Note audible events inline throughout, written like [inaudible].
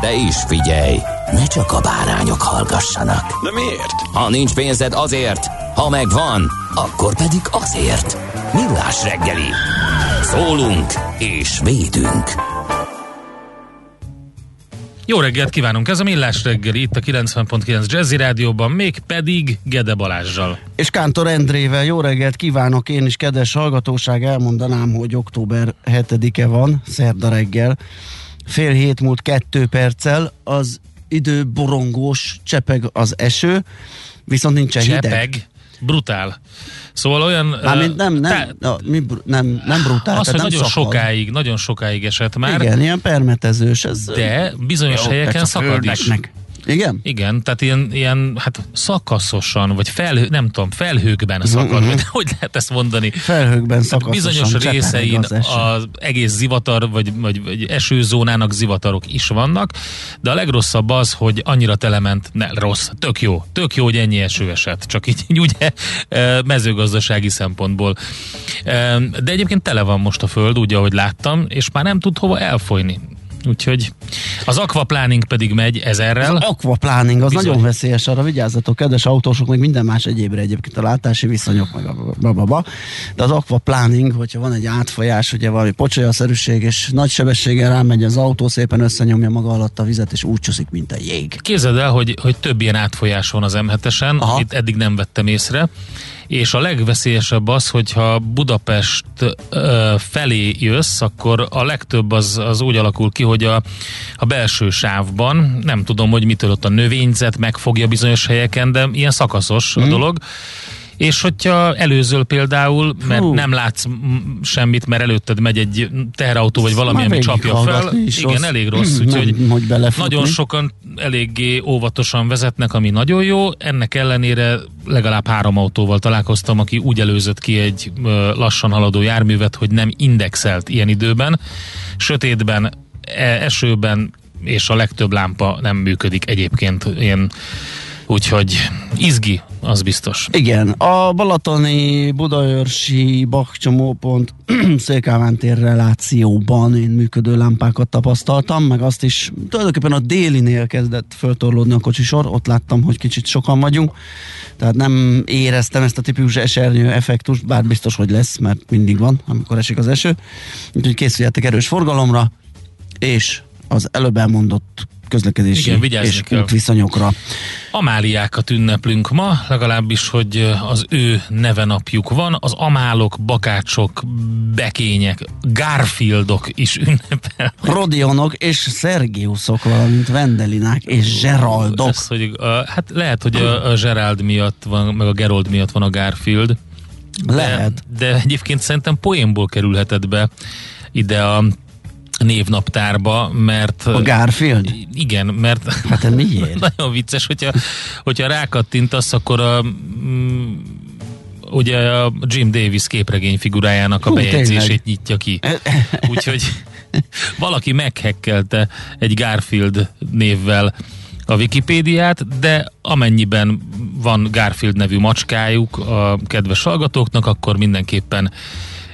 De is figyelj, ne csak a bárányok hallgassanak. De miért? Ha nincs pénzed azért, ha megvan, akkor pedig azért. Millás reggeli. Szólunk és védünk. Jó reggelt kívánunk! Ez a Millás reggeli itt a 90.9 Jazzy Rádióban, még pedig Gede Balázsjal. És Kántor Endrével jó reggelt kívánok én is, kedves hallgatóság, elmondanám, hogy október 7-e van, szerda reggel, fél hét múlt kettő perccel, az idő borongós, csepeg az eső, viszont nincsen hideg. Csepeg, brutál. Szóval olyan... Mármint nem, nem, te- na, mi, br- nem, nem brutál. az, hogy nagyon szakad. sokáig, nagyon sokáig esett már, Igen, ilyen permetezős. Ez, de bizonyos jó, helyeken szakad is. földeknek. Igen? Igen, tehát ilyen, ilyen hát szakaszosan, vagy felhő, nem tudom, felhőkben szakad, Mhm. vagy hogy lehet ezt mondani? Felhőkben Tehát szakaszosan bizonyos csepeg részein az eső. az egész zivatar, vagy, vagy, vagy esőzónának zivatarok is vannak, de a legrosszabb az, hogy annyira telement, ne, rossz, tök jó, tök jó, hogy ennyi eső esett, csak így, [laughs] így ugye e, mezőgazdasági szempontból. E, De egyébként tele van most a föld, úgy, ahogy láttam, és már nem tud hova elfolyni. Úgyhogy az aquaplaning pedig megy ezerrel. Az aquaplaning az Bizony. nagyon veszélyes, arra vigyázzatok, kedves autósok, meg minden más egyébre egyébként a látási viszonyok, meg a bababa. De az aquaplaning, hogyha van egy átfolyás, ugye valami pocsolyaszerűség, és nagy sebességgel rámegy az autó, szépen összenyomja maga alatt a vizet, és úgy csúszik, mint a jég. Képzeld el, hogy, hogy több ilyen átfolyás van az M7-esen, Aha. amit eddig nem vettem észre, és a legveszélyesebb az, hogyha Budapest ö, felé jössz, akkor a legtöbb az, az úgy alakul ki, hogy a, a belső sávban, nem tudom, hogy mitől ott a növényzet megfogja bizonyos helyeken, de ilyen szakaszos Mhm. a dolog, és hogyha előzöl például, mert Hú. nem látsz semmit, mert előtted megy egy teherautó, vagy valami, ami csapja fel, igen, rossz. elég rossz, Nem, úgyhogy hogy belefutni. nagyon sokan eléggé óvatosan vezetnek, ami nagyon jó. Ennek ellenére legalább három autóval találkoztam, aki úgy előzött ki egy lassan haladó járművet, hogy nem indexelt ilyen időben. Sötétben, e- esőben, és a legtöbb lámpa nem működik egyébként ilyen Úgyhogy izgi, az biztos. Igen, a balatoni budaörsi bakcsomópont [clears throat] Szélkámán tér relációban én működő lámpákat tapasztaltam, meg azt is tulajdonképpen a délinél kezdett föltorlódni a kocsisor, ott láttam, hogy kicsit sokan vagyunk, tehát nem éreztem ezt a típus esernyő effektust, bár biztos, hogy lesz, mert mindig van, amikor esik az eső. Úgyhogy készüljetek erős forgalomra, és az előbb elmondott közlekedési Igen, vigyázni és kell. útviszonyokra. Amáliákat ünneplünk ma, legalábbis, hogy az ő nevenapjuk van. Az amálok, bakácsok, bekények, Garfieldok is ünnepel. Rodionok és Szergiuszok, valamint Vendelinák és Geraldok. Ez, hogy, hát lehet, hogy a, a Gerald miatt van, meg a Gerold miatt van a Garfield. Lehet. De, de egyébként szerintem poénból kerülhetett be ide a névnaptárba, mert... A Garfield? Igen, mert Hát de miért? [laughs] nagyon vicces, hogyha, hogyha rákattintasz, akkor a, mm, ugye a Jim Davis képregény figurájának a Hú, bejegyzését tényleg. nyitja ki. [laughs] Úgyhogy valaki meghekkelte egy Garfield névvel a Wikipédiát, de amennyiben van Garfield nevű macskájuk a kedves hallgatóknak, akkor mindenképpen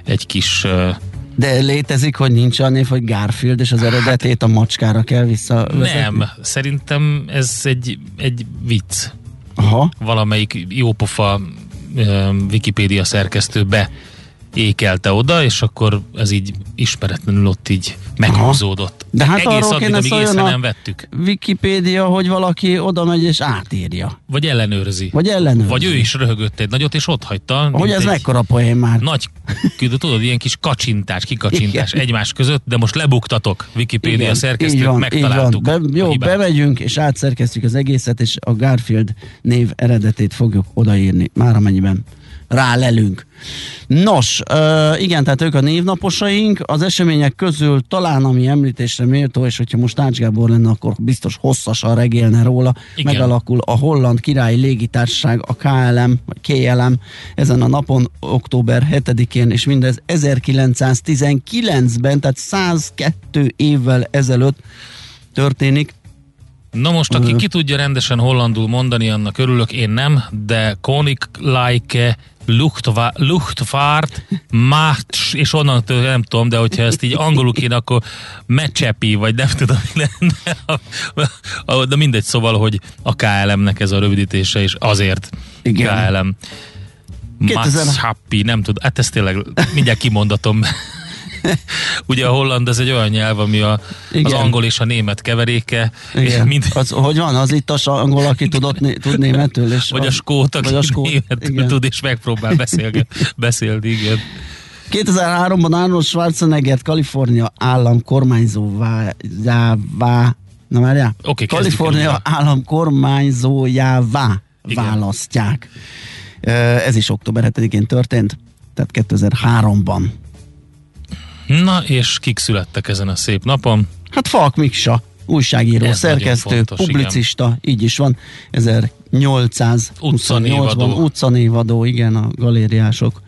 egy kis ö, De létezik, hogy nincs olyan név, hogy Garfield, és az eredetét a macskára kell visszavezetni? nem, szerintem ez egy, egy vicc. Aha. valamelyik jópofa Wikipédia szerkesztő be ékelte oda, és akkor ez így ismeretlenül ott így meghúzódott. De hát Egész arról addig, amíg észre nem vettük. Wikipédia, hogy valaki oda megy és átírja. Vagy ellenőrzi. Vagy ellenőrzi. Vagy ő is röhögött egy nagyot, és ott hagyta. Hogy ez egy mekkora poén már. Nagy, tudod, ilyen kis kacsintás, kikacsintás Igen. egymás között, de most lebuktatok, Wikipédia szerkesztők, megtaláltuk Be, a jó, hibát. bemegyünk, és átszerkesztjük az egészet, és a Garfield név eredetét fogjuk odaírni, már amennyiben rálelünk. Nos, igen, tehát ők a névnaposaink, az események közül talán ami említésre méltó, és hogyha most Ács Gábor lenne, akkor biztos hosszasan regélne róla, Igen. megalakul a Holland Királyi Légitársaság, a KLM, vagy KLM, ezen a napon, október 7-én, és mindez 1919-ben, tehát 102 évvel ezelőtt történik. Na most, aki ki tudja rendesen hollandul mondani, annak örülök, én nem, de Koninklijke Luchtva, Luchtvaart Macht, és onnan nem tudom, de hogyha ezt így angolul kéne, akkor Mecsepi, vagy nem tudom, mi lenne. De mindegy, szóval, hogy a KLM-nek ez a rövidítése, és azért Igen. KLM. 2000 Happy, nem tudom, hát ezt tényleg mindjárt kimondatom. [laughs] Ugye a holland ez egy olyan nyelv, ami a, az angol és a német keveréke. Igen. Mind, Az, hogy van, az itt a angol, aki tudott, né, tud németül, és vagy a skót, aki vagy a skót, németül igen. tud és megpróbál beszélni, [laughs] beszélni igen. 2003-ban Arnold Schwarzenegger Kalifornia állam kormányzóvá, vá, na várjál? Kezdjük Kalifornia állam kormányzójává Igen. választják. Ez is október 7-én történt, tehát 2003-ban. Na, és kik születtek ezen a szép napon? Hát Falk Miksa, újságíró, Ez szerkesztő, fontos, publicista, így is van, 1828-ban Utcanévadó. utcanévadó, igen, a galériások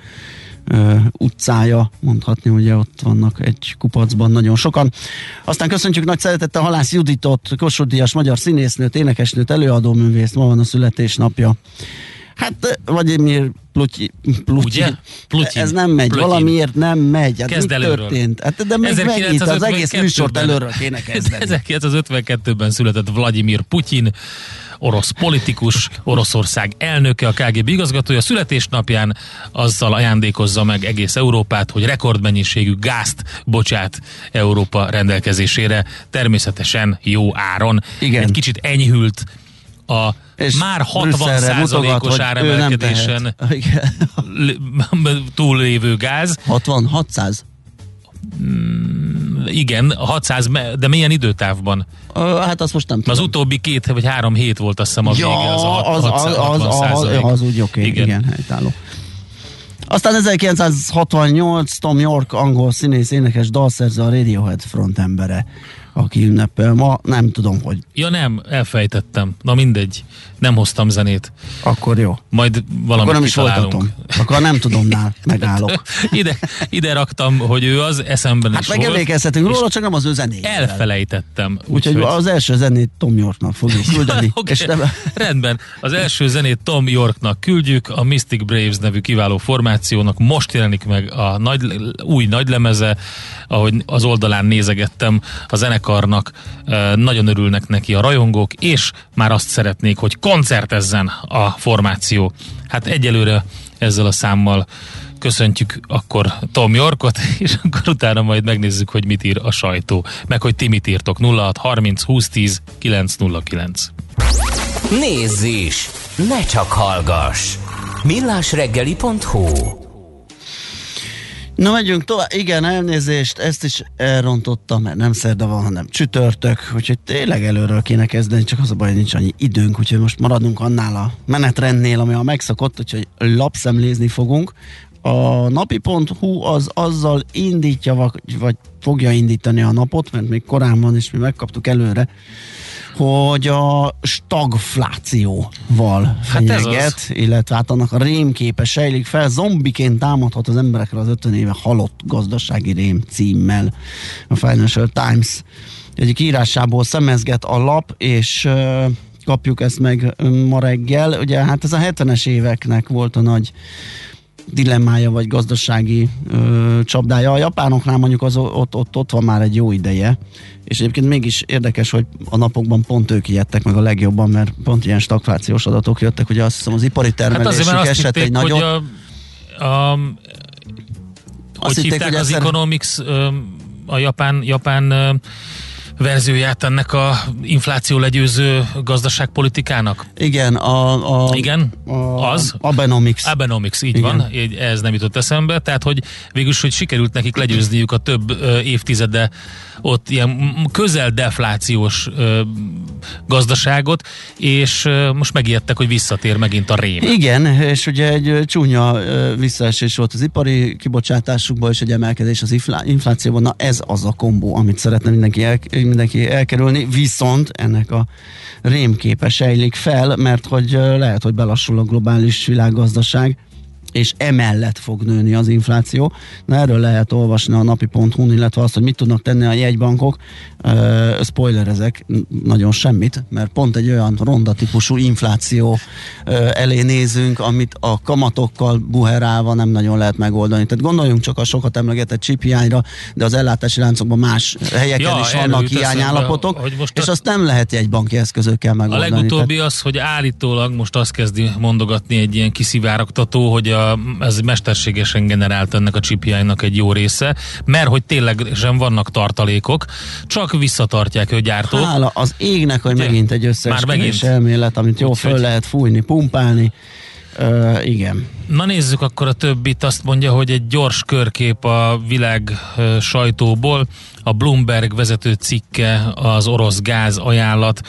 ö, utcája, mondhatni, ugye ott vannak egy kupacban nagyon sokan. Aztán köszöntjük nagy szeretettel Halász Juditot, Kossuth Díjas magyar színésznőt, énekesnőt, előadóművészt, ma van a születésnapja. Hát, vagy miért Plutyi, Plutyi. Ugye? Plutyin. Ez nem megy, Plutyin. valamiért nem megy. Hát Kezd mi előről. történt? Hát, de még megint az egész 1952-ben. műsort előről kéne kezdeni. [laughs] 1952-ben született Vladimir Putyin, orosz politikus, Oroszország elnöke, a KGB igazgatója. Születésnapján azzal ajándékozza meg egész Európát, hogy rekordmennyiségű gázt bocsát Európa rendelkezésére, természetesen jó áron. Igen. Egy kicsit enyhült a És már Brüsszelre mutogat, 60%-os hogy ő nem áremelkedésen [laughs] túllévő gáz. 60, 600. Igen, 600, me- de milyen időtávban? Hát azt most nem Az tudom. utóbbi két vagy három hét volt azt hiszem a ja, vége, az a az, az, 60 az, az, százalék. az, úgy oké, igen. igen, helytálló. Aztán 1968 Tom York, angol színész, énekes, dalszerző, a Radiohead frontembere, aki ünnepel ma, nem tudom, hogy Ja nem, elfejtettem. Na mindegy, nem hoztam zenét. akkor jó. Majd valamit Akkor nem is folytatom. Akkor nem tudomnál, megállok. [laughs] ide, ide raktam, hogy ő az eszemben Hát is volt. megemlékezhetünk és róla, csak nem az ő zenéjével. Elfelejtettem. Úgyhogy az első zenét Tom Yorknak fogjuk [laughs] küldeni. Oké, és nem, Rendben. Az első zenét Tom Yorknak küldjük, a Mystic Braves nevű kiváló formációnak most jelenik meg a nagy, új nagylemeze, ahogy az oldalán nézegettem a zenekarnak, eh, nagyon örülnek neki a rajongók, és már azt szeretnék, hogy koncertezzen a formáció. Hát egyelőre ezzel a számmal köszöntjük akkor Tom Yorkot, [laughs] és akkor utána majd megnézzük, hogy mit ír a sajtó. Meg hogy ti mit írtok. 06 30 20 10 909. Nézz is! Ne csak hallgass! millásreggeli.hu Na megyünk tovább. Igen, elnézést, ezt is elrontottam, mert nem szerda van, hanem csütörtök, úgyhogy tényleg előről kéne kezdeni, csak az a baj, nincs annyi időnk, úgyhogy most maradunk annál a menetrendnél, ami a megszokott, úgyhogy lapszemlézni fogunk. A napi.hu az azzal indítja, vagy fogja indítani a napot, mert még korán van, és mi megkaptuk előre, hogy a stagflációval Hát fenyeget, az. illetve hát annak a rémképe sejlik fel, zombiként támadhat az emberekre az 50 éve halott gazdasági rém címmel. A Financial Times egyik írásából szemezget a lap, és kapjuk ezt meg ma reggel. Ugye hát ez a 70-es éveknek volt a nagy dilemmája vagy gazdasági ö, csapdája. A japánoknál mondjuk az, ott, ott, ott van már egy jó ideje, és egyébként mégis érdekes, hogy a napokban pont ők ijedtek meg a legjobban, mert pont ilyen stagflációs adatok jöttek, ugye azt hiszem az ipari Hát termelésük azt esett egy nagyot. hogy a, a Hogy hitték, hívták hogy az egyszer... Economics, a japán, japán verzióját ennek a infláció legyőző gazdaságpolitikának? Igen, a, a, Igen? A, az? Abenomics. Abenomics, így Igen. van, ez nem jutott eszembe, tehát hogy végülis, hogy sikerült nekik legyőzniük a több évtizede ott ilyen közel deflációs ö, gazdaságot, és ö, most megijedtek, hogy visszatér megint a rém. Igen, és ugye egy csúnya visszaesés volt az ipari kibocsátásukban, és egy emelkedés az inflációban. Na ez az a kombó, amit szeretne mindenki, el, mindenki elkerülni, viszont ennek a rémképe sejlik fel, mert hogy lehet, hogy belassul a globális világgazdaság, és emellett fog nőni az infláció. Na erről lehet olvasni a napi.hu-n, illetve azt, hogy mit tudnak tenni a jegybankok. Uh, spoilerezek nagyon semmit, mert pont egy olyan ronda típusú infláció uh, elé nézünk, amit a kamatokkal buherálva nem nagyon lehet megoldani. Tehát gondoljunk csak a sokat emlegetett chip hiányra, de az ellátási láncokban más helyeken ja, is vannak hiányállapotok, hogy most és a... azt nem lehet jegybanki eszközökkel megoldani. A legutóbbi tehát... az, hogy állítólag most azt kezdi mondogatni egy ilyen kiszivárogtató, hogy a ez mesterségesen generált ennek a csipjának egy jó része, mert hogy tényleg sem vannak tartalékok, csak visszatartják a gyártók. Hála az égnek, hogy megint egy összeesküvés elmélet, amit jó föl lehet fújni, pumpálni. Uh, igen. Na nézzük akkor a többit. Azt mondja, hogy egy gyors körkép a világ uh, sajtóból. A Bloomberg vezető cikke az orosz gáz ajánlat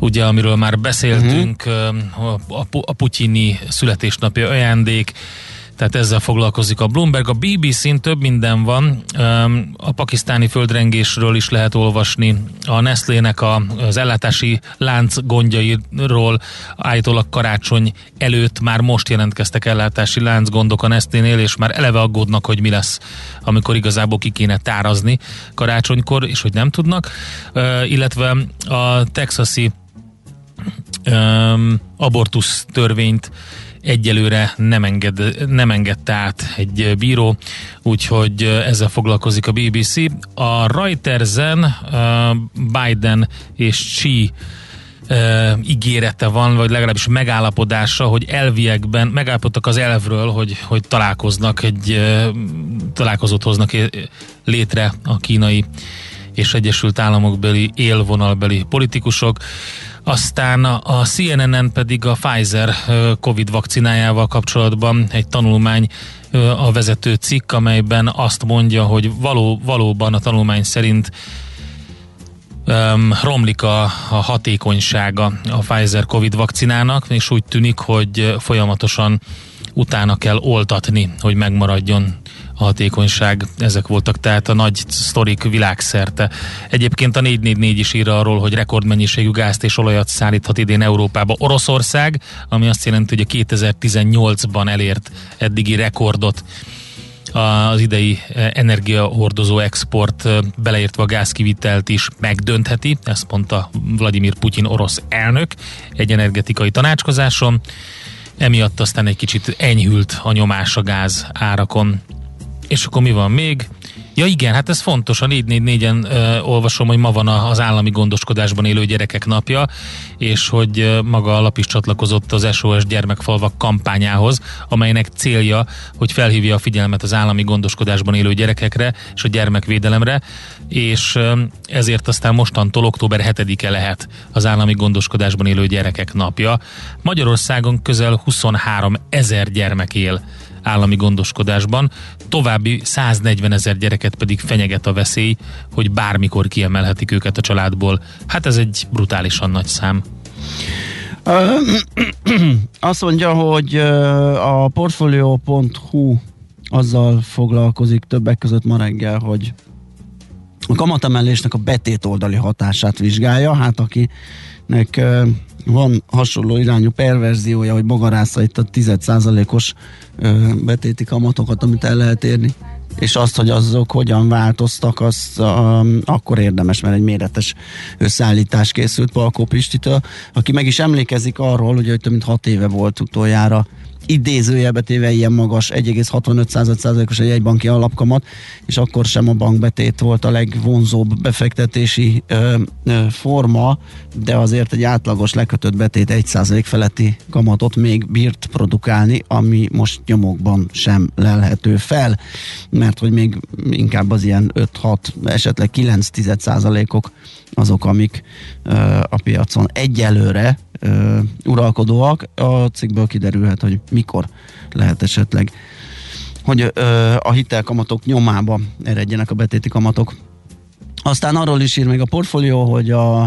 ugye, amiről már beszéltünk, uh-huh. a, a putyini születésnapi ajándék, tehát ezzel foglalkozik a Bloomberg. A BBC-n több minden van, a pakisztáni földrengésről is lehet olvasni, a Nestlének az ellátási lánc gondjairól állítólag karácsony előtt már most jelentkeztek ellátási lánc gondok a Nestlénél, és már eleve aggódnak, hogy mi lesz, amikor igazából ki kéne tárazni karácsonykor, és hogy nem tudnak, illetve a texasi um, abortusz törvényt egyelőre nem, enged, nem engedte át egy bíró, úgyhogy ezzel foglalkozik a BBC. A Reutersen Biden és Xi ígérete van, vagy legalábbis megállapodása, hogy elviekben megállapodtak az elvről, hogy, hogy találkoznak, egy találkozót hoznak létre a kínai és Egyesült Államokbeli élvonalbeli politikusok. Aztán a CNN-en pedig a Pfizer Covid vakcinájával kapcsolatban egy tanulmány a vezető cikk, amelyben azt mondja, hogy való, valóban a tanulmány szerint um, romlik a, a hatékonysága a Pfizer Covid vakcinának, és úgy tűnik, hogy folyamatosan utána kell oltatni, hogy megmaradjon a hatékonyság. Ezek voltak tehát a nagy sztorik világszerte. Egyébként a 444 is ír arról, hogy rekordmennyiségű gázt és olajat szállíthat idén Európába Oroszország, ami azt jelenti, hogy a 2018-ban elért eddigi rekordot az idei energiahordozó export beleértve a gázkivitelt is megdöntheti, ezt mondta Vladimir Putyin orosz elnök egy energetikai tanácskozáson. Emiatt aztán egy kicsit enyhült a nyomás a gáz árakon. És akkor mi van még? Ja igen, hát ez fontos, a 444-en uh, olvasom, hogy ma van az állami gondoskodásban élő gyerekek napja, és hogy maga a lap is csatlakozott az SOS gyermekfalvak kampányához, amelynek célja, hogy felhívja a figyelmet az állami gondoskodásban élő gyerekekre és a gyermekvédelemre, és uh, ezért aztán mostantól október 7-e lehet az állami gondoskodásban élő gyerekek napja. Magyarországon közel 23 ezer gyermek él állami gondoskodásban, további 140 ezer gyereket pedig fenyeget a veszély, hogy bármikor kiemelhetik őket a családból. Hát ez egy brutálisan nagy szám. [clears throat] Azt mondja, hogy a portfolio.hu azzal foglalkozik többek között ma reggel, hogy a kamatemelésnek a betét oldali hatását vizsgálja. Hát akinek van hasonló irányú perverziója, hogy bogarásza itt a 10%-os betéti kamatokat, amit el lehet érni. És azt, hogy azok hogyan változtak, az um, akkor érdemes, mert egy méretes összeállítás készült Palkó Pistitől, aki meg is emlékezik arról, hogy több mint hat éve volt utoljára idézőjelbe téve ilyen magas, 1,65%-os egy egybanki alapkamat, és akkor sem a bankbetét volt a legvonzóbb befektetési ö, ö, forma, de azért egy átlagos lekötött betét 1% feletti kamatot még bírt produkálni, ami most nyomokban sem lelhető fel, mert hogy még inkább az ilyen 5-6, esetleg 9 ok azok, amik ö, a piacon egyelőre ö, uralkodóak. A cikkből kiderülhet, hogy mikor lehet esetleg hogy ö, a hitelkamatok nyomába eredjenek a betéti kamatok. Aztán arról is ír még a portfólió, hogy a,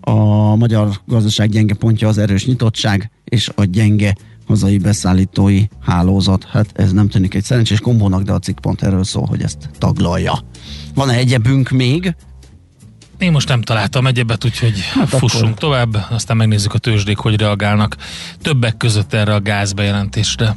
a magyar gazdaság gyenge pontja az erős nyitottság és a gyenge hazai beszállítói hálózat. Hát ez nem tűnik egy szerencsés kombónak, de a cikk pont erről szól, hogy ezt taglalja. Van-e egyebünk még? Én most nem találtam egyebet, úgyhogy hát fussunk akkor... tovább, aztán megnézzük a tőzsdék, hogy reagálnak. Többek között erre a gázbejelentésre.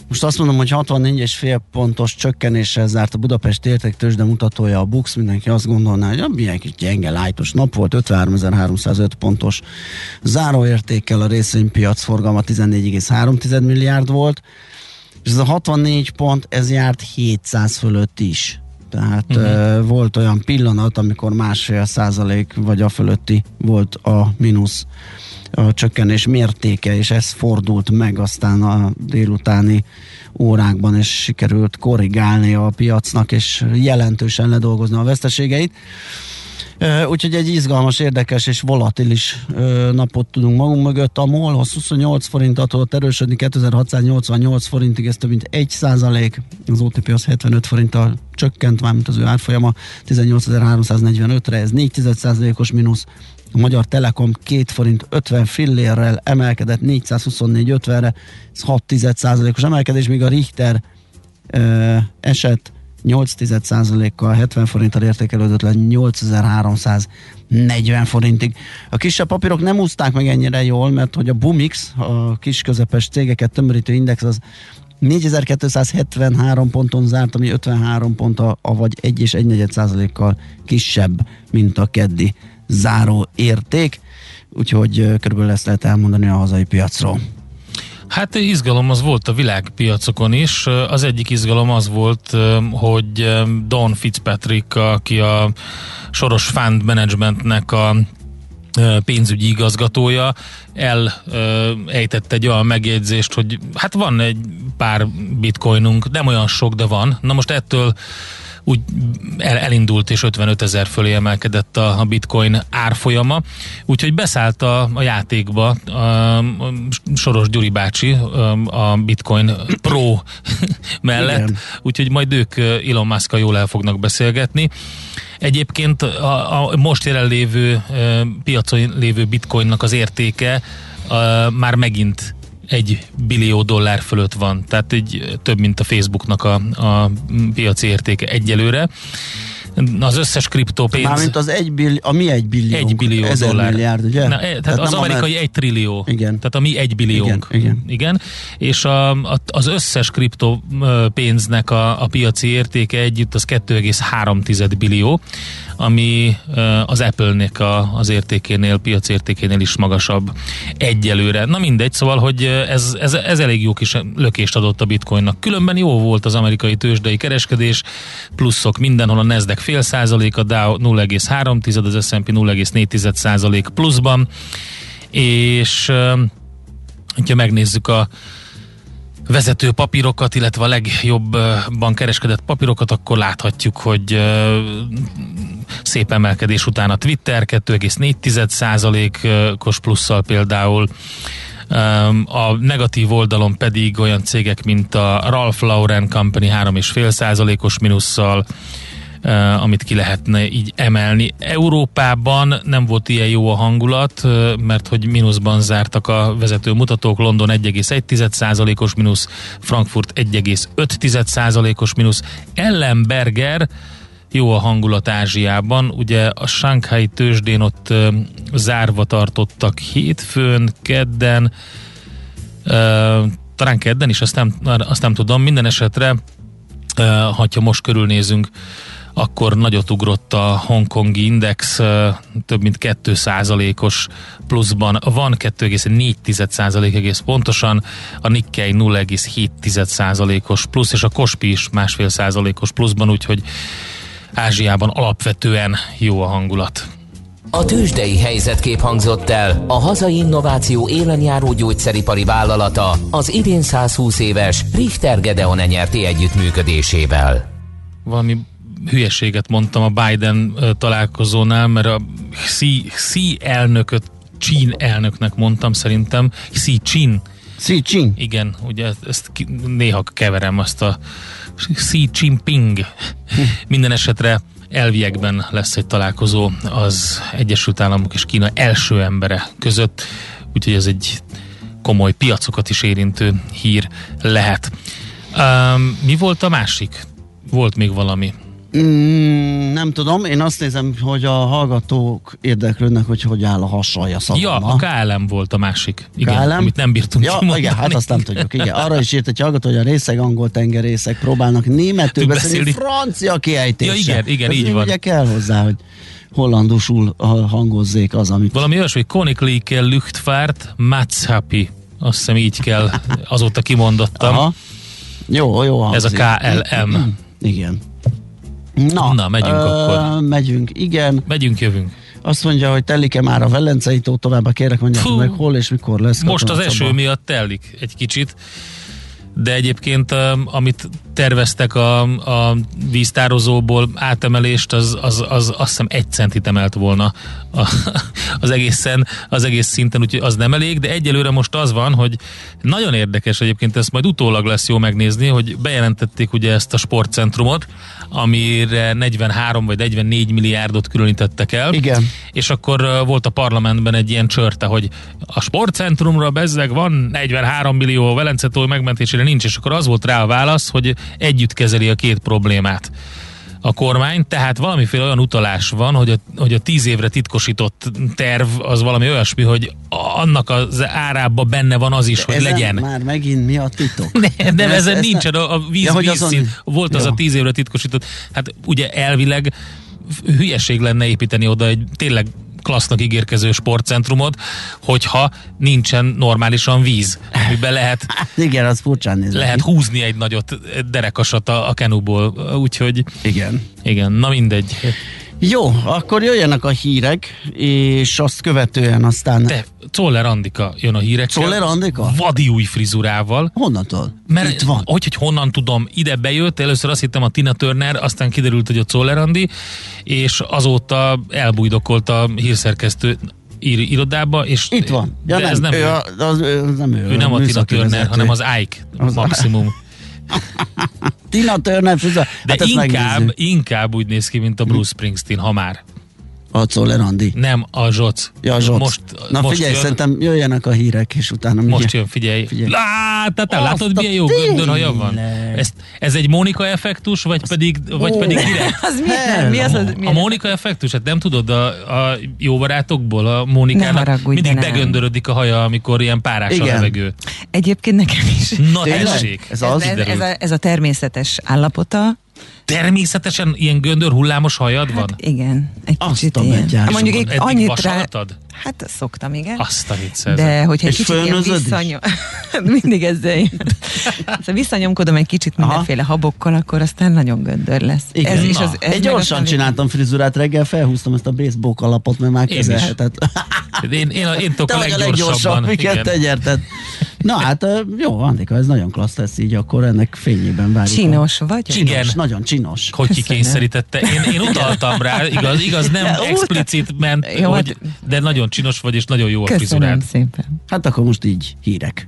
most azt mondom, hogy 64,5 pontos csökkenéssel zárt a Budapest értéktősde mutatója a Bux, mindenki azt gondolná, hogy milyen kis gyenge, lájtos nap volt, 53.305 pontos záróértékkel a részvénypiac forgalma 14,3 milliárd volt, és ez a 64 pont, ez járt 700 fölött is. Tehát uh-huh. uh, volt olyan pillanat, amikor másfél százalék vagy a fölötti volt a mínusz a csökkenés mértéke, és ez fordult meg aztán a délutáni órákban, és sikerült korrigálni a piacnak, és jelentősen ledolgozni a veszteségeit. Úgyhogy egy izgalmas, érdekes és volatilis napot tudunk magunk mögött. A MOL 28 forint tudott erősödni 2688 forintig, ez több mint 1 százalék. Az OTP az 75 forinttal csökkent, mármint az ő árfolyama 18345-re, ez 4 százalékos mínusz. A Magyar Telekom 2 forint 50 fillérrel emelkedett 424,50-re, ez 6 os emelkedés, míg a Richter ö, eset 8 kal 70 forinttal értékelődött le 8340 forintig. A kisebb papírok nem úszták meg ennyire jól, mert hogy a Bumix, a kis közepes cégeket tömörítő index az 4273 ponton zárt, ami 53 pont, a, vagy 1 és 1 kal kisebb, mint a keddi záró érték, úgyhogy körülbelül ezt lehet elmondani a hazai piacról. Hát izgalom az volt a világpiacokon is. Az egyik izgalom az volt, hogy Don Fitzpatrick, aki a Soros Fund Managementnek a pénzügyi igazgatója elejtett egy olyan megjegyzést, hogy hát van egy pár bitcoinunk, nem olyan sok, de van. Na most ettől úgy el, elindult és 55 ezer fölé emelkedett a, a bitcoin árfolyama, úgyhogy beszállt a, a játékba a, Soros Gyuri bácsi a bitcoin pro [laughs] mellett, Igen. úgyhogy majd ők Elon musk jól el fognak beszélgetni. Egyébként a, a most jelenlévő piacon lévő bitcoinnak az értéke a, már megint egy billió dollár fölött van, tehát egy több, mint a Facebooknak a, a piaci értéke egyelőre. Az összes kriptópénz... Mármint az egy billió, a mi egy billió? Egy billió ezer dollár. milliárd, ugye? Na, e, tehát, tehát az amerikai egy trillió. Igen. Tehát a mi egy billiónk. Igen, igen. igen. És a, a, az összes kriptópénznek a, a piaci értéke együtt az 2,3 billió ami az Apple-nek a, az értékénél, piacértékénél is magasabb egyelőre. Na mindegy, szóval, hogy ez, ez, ez elég jó kis lökést adott a bitcoinnak. Különben jó volt az amerikai tőzsdei kereskedés, pluszok mindenhol a Nasdaq fél százalék, a Dow 0,3%, az S&P 0,4 százalék pluszban, és ha megnézzük a vezető papírokat, illetve a legjobban kereskedett papírokat, akkor láthatjuk, hogy szép emelkedés után a Twitter 2,4%-os plusszal például, a negatív oldalon pedig olyan cégek, mint a Ralph Lauren Company 3,5%-os minusszal, amit ki lehetne így emelni. Európában nem volt ilyen jó a hangulat, uh, mert hogy mínuszban zártak a vezető mutatók, London 1,1%-os mínusz, Frankfurt 1,5%-os mínusz, Ellenberger jó a hangulat Ázsiában. Ugye a Shanghai tőzsdén ott uh, zárva tartottak hétfőn, kedden, talán kedden is, azt nem, azt nem tudom. Minden esetre, ha most körülnézünk, akkor nagyot ugrott a hongkongi index, több mint 2%-os pluszban van, 2,4% egész pontosan, a Nikkei 0,7%-os plusz, és a Kospi is másfél százalékos pluszban, úgyhogy Ázsiában alapvetően jó a hangulat. A tőzsdei helyzetkép hangzott el a hazai innováció élenjáró gyógyszeripari vállalata az idén 120 éves Richter Gedeon nyerti együttműködésével. Valami hülyeséget mondtam a Biden találkozónál, mert a Xi, Xi elnököt Csin elnöknek mondtam szerintem. Xi Chin. Xi Chin. Igen, ugye ezt néha keverem azt a Xi Jinping. Minden esetre elviekben lesz egy találkozó az Egyesült Államok és Kína első embere között, úgyhogy ez egy komoly piacokat is érintő hír lehet. Um, mi volt a másik? Volt még valami. Mm, nem tudom, én azt nézem, hogy a hallgatók érdeklődnek, hogy hogy áll a hasalja szavama. Ja, a KLM volt a másik. Igen, KLM? amit nem bírtunk ja, kimondani. igen, hát azt nem tudjuk. Igen. Arra is írt egy hallgató, hogy a részeg angol tengerészek próbálnak németül beszélni, beszélni. francia kiejtéssel. Ja, igen, igen, Tehát így van. Ugye kell hozzá, hogy hollandusul hangozzék az, amit... Valami olyasmi, hogy Koninklijke Luchtfahrt Matshapi. Azt hiszem így kell, azóta kimondottam. Aha. Jó, jó Ez a. KLM. Igen. Na, Na, megyünk akkor. Megyünk, igen. Megyünk, jövünk. Azt mondja, hogy telik-e már a Velencei tó továbbá, kérek mondják meg hol és mikor lesz. Most az eső miatt telik egy kicsit, de egyébként amit terveztek a, a víztározóból átemelést, az, az, az azt hiszem egy centit emelt volna a, az egészen, az egész szinten, úgyhogy az nem elég, de egyelőre most az van, hogy nagyon érdekes egyébként, ezt majd utólag lesz jó megnézni, hogy bejelentették ugye ezt a sportcentrumot, amire 43 vagy 44 milliárdot különítettek el. Igen. És akkor volt a parlamentben egy ilyen csörte, hogy a sportcentrumra bezzeg van 43 millió, Velencetó megmentésére nincs, és akkor az volt rá a válasz, hogy együtt kezeli a két problémát a kormány, tehát valamiféle olyan utalás van, hogy a, hogy a tíz évre titkosított terv az valami olyasmi, hogy annak az árában benne van az is, hogy Ezen legyen. Már megint mi a titok? [laughs] Nem, nem Ez- ezen ez nincsen, a, a víz, Ja, vízszint. azon- Volt az Jó. a tíz évre titkosított. Hát ugye elvileg hülyeség lenne építeni oda egy tényleg klassznak ígérkező sportcentrumot, hogyha nincsen normálisan víz, amiben lehet, [laughs] Hát igen, az furcsán néz. lehet húzni egy nagyot derekasat a, a kenúból, úgyhogy Igen. igen, na mindegy. Jó, akkor jöjjenek a hírek, és azt követően aztán... Te, Czoller Andika jön a hírekkel. Czoller Andika? Vadi új frizurával. Honnantól? Mert Itt van. Hogy, hogy honnan tudom, ide bejött, először azt hittem a Tina Turner, aztán kiderült, hogy a Czoller Andi, és azóta elbújdokolt a hírszerkesztő ír, irodába, és Itt van. Ja, de nem, ez nem ő, ő, az, ő, nem ő. ő nem a Tina Turner, hanem az Ike Az- maximum. Tina Turner. De hát ezt inkább, megnézzük. inkább úgy néz ki, mint a Bruce Springsteen, ha már. A Czoller Andi. Nem a Zsoc. Ja, Zsoc. Most, Na most figyelj, jön, szerintem jöjjenek a hírek, és utána Most mindjárt- jön, figyelj. Figyelj. Lá, te, te látod, a milyen jó göndörhaja van? Ez, ez egy Mónika effektus, vagy pedig, vagy Ó. pedig [laughs] direkt? Az mi, mi az, az A milyen- Mónika effektus, hát nem tudod a, a jó barátokból, a Mónikának haragudj, mindig de nem. begöndörödik a haja, amikor ilyen párás a Igen. levegő. Egyébként nekem is. Na tessék, Ez Ez, az? ez, ez, a, ez a természetes állapota. Természetesen ilyen göndör hullámos hajad van? Igen, egy Azt kicsit a ilyen. betyár. Hát Mondjuk egy annyit rá... Hát szoktam, igen. Azt a viccet. De hogyha egy kicsit ilyen is? visszanyom... [laughs] mindig ezzel jön. Szóval visszanyomkodom egy kicsit Aha. mindenféle habokkal, akkor aztán nagyon göndör lesz. Igen. Ez, és Na. az, ez Egy gyorsan aztán- csináltam frizurát reggel, felhúztam ezt a baseball kalapot, mert már Én is. kezelhetett. Én, én, én tudok Te a vagy a leggyorsabban. leggyorsabb, igen, te nyerted. Na hát, jó, Andika, ez nagyon klassz lesz így, akkor ennek fényében várjuk. a- Csinos vagy? Csinos, Igen. nagyon csinos. hogy kikényszerítette. Én, én utaltam rá, igaz, igaz nem De explicit ment, Jó, hogy, hát- de nagyon csinos vagy, és nagyon jó a frizurád. szépen. Hát akkor most így hírek.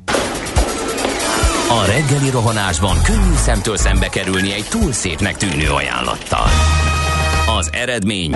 A reggeli rohanásban könnyű szemtől szembe kerülni egy túl szépnek tűnő ajánlattal. Az eredmény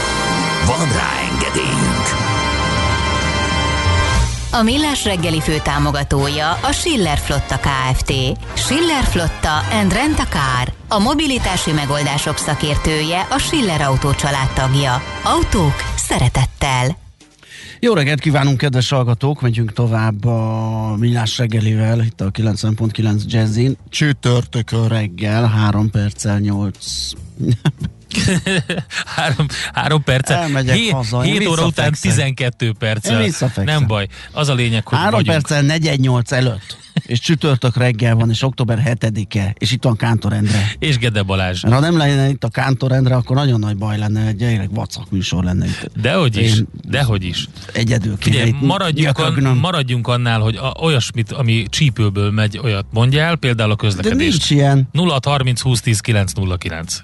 Van rá engedélyünk! A Millás reggeli fő támogatója a Schiller Flotta KFT. Schiller Flotta and Rent a Car. A mobilitási megoldások szakértője a Schiller Autó tagja. Autók szeretettel. Jó reggelt kívánunk, kedves hallgatók! Megyünk tovább a Millás reggelivel, itt a 90.9 Jazzin. Csütörtökön reggel, 3 perccel 8... [laughs] három, három perccel. Elmegyek Hé, haza, én 7 óra után visszafekszek. 12 perccel. Én visszafekszem. Nem baj. Az a lényeg, hogy 3 vagyunk. perccel 418 előtt. És csütörtök reggel van, és október 7-e, és itt van Kántor Endre. És Gede Balázs. Mert ha nem lenne itt a Kántor Endre, akkor nagyon nagy baj lenne, egy gyerek vacak műsor lenne itt. Dehogy is, Én dehogy is. Egyedül kéne Figyelj, maradjunk, an, maradjunk annál, hogy a, olyasmit, ami csípőből megy, olyat mondjál, például a De közlekedést. nincs ilyen. 0 30 20 10 909.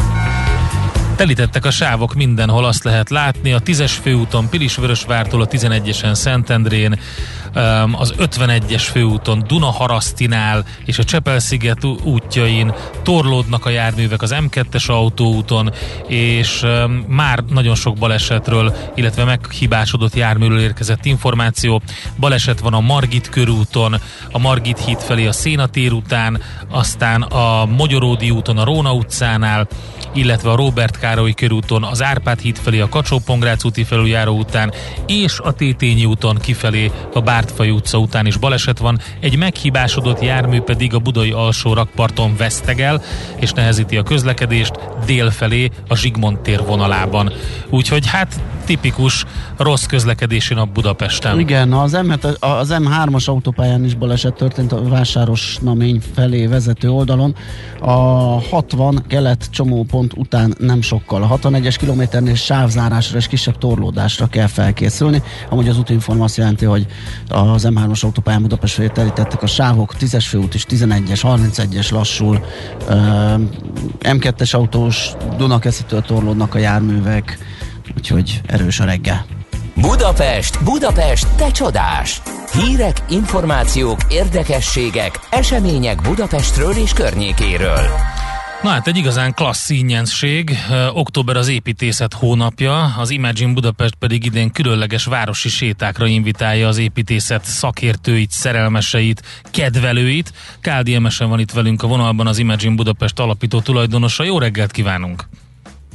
Telítettek a sávok mindenhol, azt lehet látni. A 10-es főúton Pilisvörösvártól a 11-esen Szentendrén, az 51-es főúton Dunaharasztinál és a Csepel-sziget útjain torlódnak a járművek az M2-es autóúton, és már nagyon sok balesetről, illetve meghibásodott járműről érkezett információ. Baleset van a Margit körúton, a Margit híd felé a Szénatér után, aztán a Magyaródi úton a Róna utcánál, illetve a Robert Károly körúton, az Árpád híd felé a kacsó úti felüljáró után, és a Tétényi úton kifelé a Bártfai utca után is baleset van. Egy meghibásodott jármű pedig a budai alsó rakparton vesztegel, és nehezíti a közlekedést dél felé a Zsigmond tér vonalában. Úgyhogy hát tipikus rossz közlekedési nap Budapesten. Igen, az, m az M3-as autópályán is baleset történt a Vásáros Namény felé vezető oldalon. A 60 kelet csomópont után nem sokkal. A 61-es kilométernél sávzárásra és kisebb torlódásra kell felkészülni. Amúgy az útinform azt jelenti, hogy az M3-as autópályán Budapest felé terítettek a sávok, 10-es főút és 11-es, 31-es lassul. Ö, M2-es autós Dunakeszitől torlódnak a járművek, úgyhogy erős a reggel. Budapest, Budapest, te csodás! Hírek, információk, érdekességek, események Budapestről és környékéről. Na hát egy igazán klassz színjenség. Október az építészet hónapja, az Imagine Budapest pedig idén különleges városi sétákra invitálja az építészet szakértőit, szerelmeseit, kedvelőit. Káldi Emesen van itt velünk a vonalban az Imagine Budapest alapító tulajdonosa. Jó reggelt kívánunk!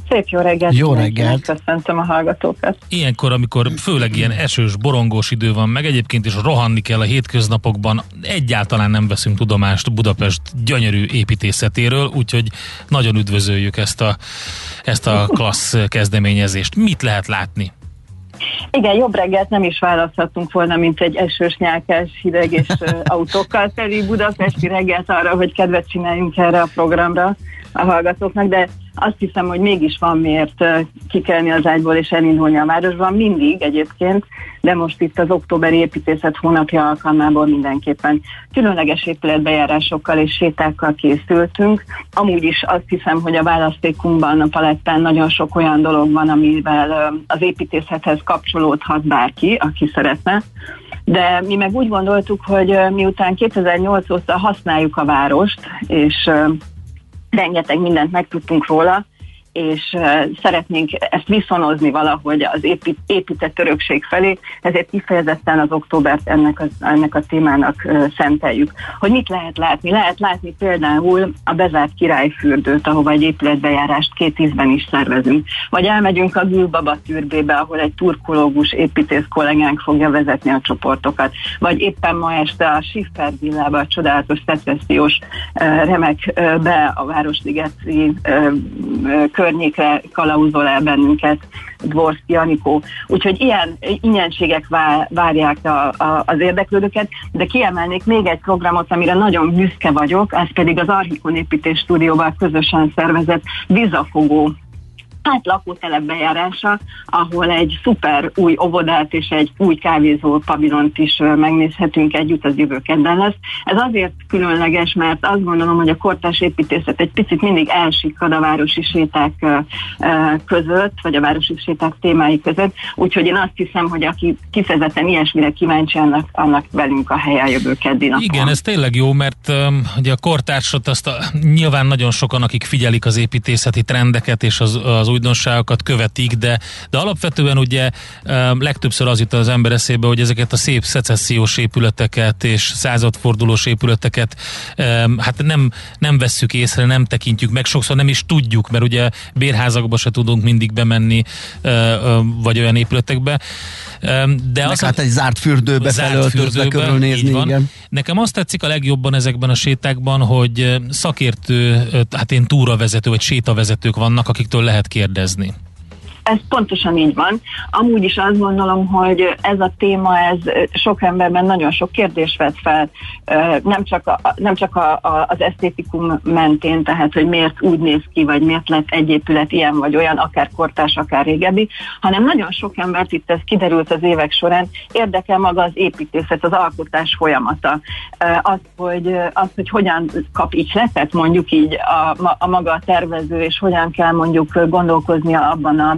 Szép jó reggelt! Jó reggelt. Köszöntöm a hallgatókat. Ilyenkor, amikor főleg ilyen esős, borongós idő van, meg egyébként is rohanni kell a hétköznapokban, egyáltalán nem veszünk tudomást Budapest gyönyörű építészetéről, úgyhogy nagyon üdvözöljük ezt a, ezt a [laughs] klassz kezdeményezést. Mit lehet látni? Igen, jobb reggelt nem is választhatunk volna, mint egy esős, nyálkás, hideg és [laughs] autókkal teli budapesti reggelt arra, hogy kedvet csináljunk erre a programra a hallgatóknak, de azt hiszem, hogy mégis van miért kikelni az ágyból és elindulni a városban, mindig egyébként, de most itt az októberi építészet hónapja alkalmából mindenképpen különleges épületbejárásokkal és sétákkal készültünk. Amúgy is azt hiszem, hogy a választékunkban, a palettán nagyon sok olyan dolog van, amivel az építészethez kapcsolódhat bárki, aki szeretne. De mi meg úgy gondoltuk, hogy miután 2008 óta használjuk a várost, és rengeteg mindent megtudtunk róla, és szeretnénk ezt viszonozni valahogy az épít, épített örökség felé, ezért kifejezetten az októbert ennek a, ennek a témának szenteljük. Hogy mit lehet látni? Lehet látni például a bezárt királyfürdőt, ahova egy épületbejárást két ízben is szervezünk. Vagy elmegyünk a Gülbaba türbébe, ahol egy turkológus építész kollégánk fogja vezetni a csoportokat. Vagy éppen ma este a Schiffer villába, a csodálatos szecessziós remek be a Városligeti uh, környékre kalauzol el bennünket Dvorszki Anikó. Úgyhogy ilyen ingyenségek várják a, a, az érdeklődőket, de kiemelnék még egy programot, amire nagyon büszke vagyok, ez pedig az Archikon építés stúdióval közösen szervezett vizafogó hát lakótelep bejárása, ahol egy szuper új óvodát és egy új kávézó pavilont is megnézhetünk együtt, az jövő kedden lesz. Ez azért különleges, mert azt gondolom, hogy a kortás építészet egy picit mindig elsikkad a városi séták között, vagy a városi séták témái között, úgyhogy én azt hiszem, hogy aki kifejezetten ilyesmire kíváncsi, annak, annak velünk a helye a jövő keddi napon. Igen, ez tényleg jó, mert um, ugye a kortársat azt a, nyilván nagyon sokan, akik figyelik az építészeti trendeket és az, az újdonságokat követik, de, de alapvetően ugye legtöbbször az jut az ember eszébe, hogy ezeket a szép szecessziós épületeket és századfordulós épületeket hát nem, nem vesszük észre, nem tekintjük meg, sokszor nem is tudjuk, mert ugye bérházakba se tudunk mindig bemenni, vagy olyan épületekbe. De az hát egy zárt fürdőbe felöltözve körülnézni, igen. Nekem azt tetszik a legjobban ezekben a sétákban, hogy szakértő, hát én túravezető vagy sétavezetők vannak, akiktől lehet kérdezni. Ez pontosan így van. Amúgy is azt gondolom, hogy ez a téma, ez sok emberben nagyon sok kérdést vet fel, nem csak, a, nem csak a, a, az esztétikum mentén, tehát hogy miért úgy néz ki, vagy miért lett egy épület ilyen vagy olyan, akár kortás, akár régebbi, hanem nagyon sok embert, itt ez kiderült az évek során, érdekel maga az építészet, az alkotás folyamata. Az, hogy, az, hogy hogyan kap letet, mondjuk így a, a maga a tervező, és hogyan kell mondjuk gondolkoznia abban a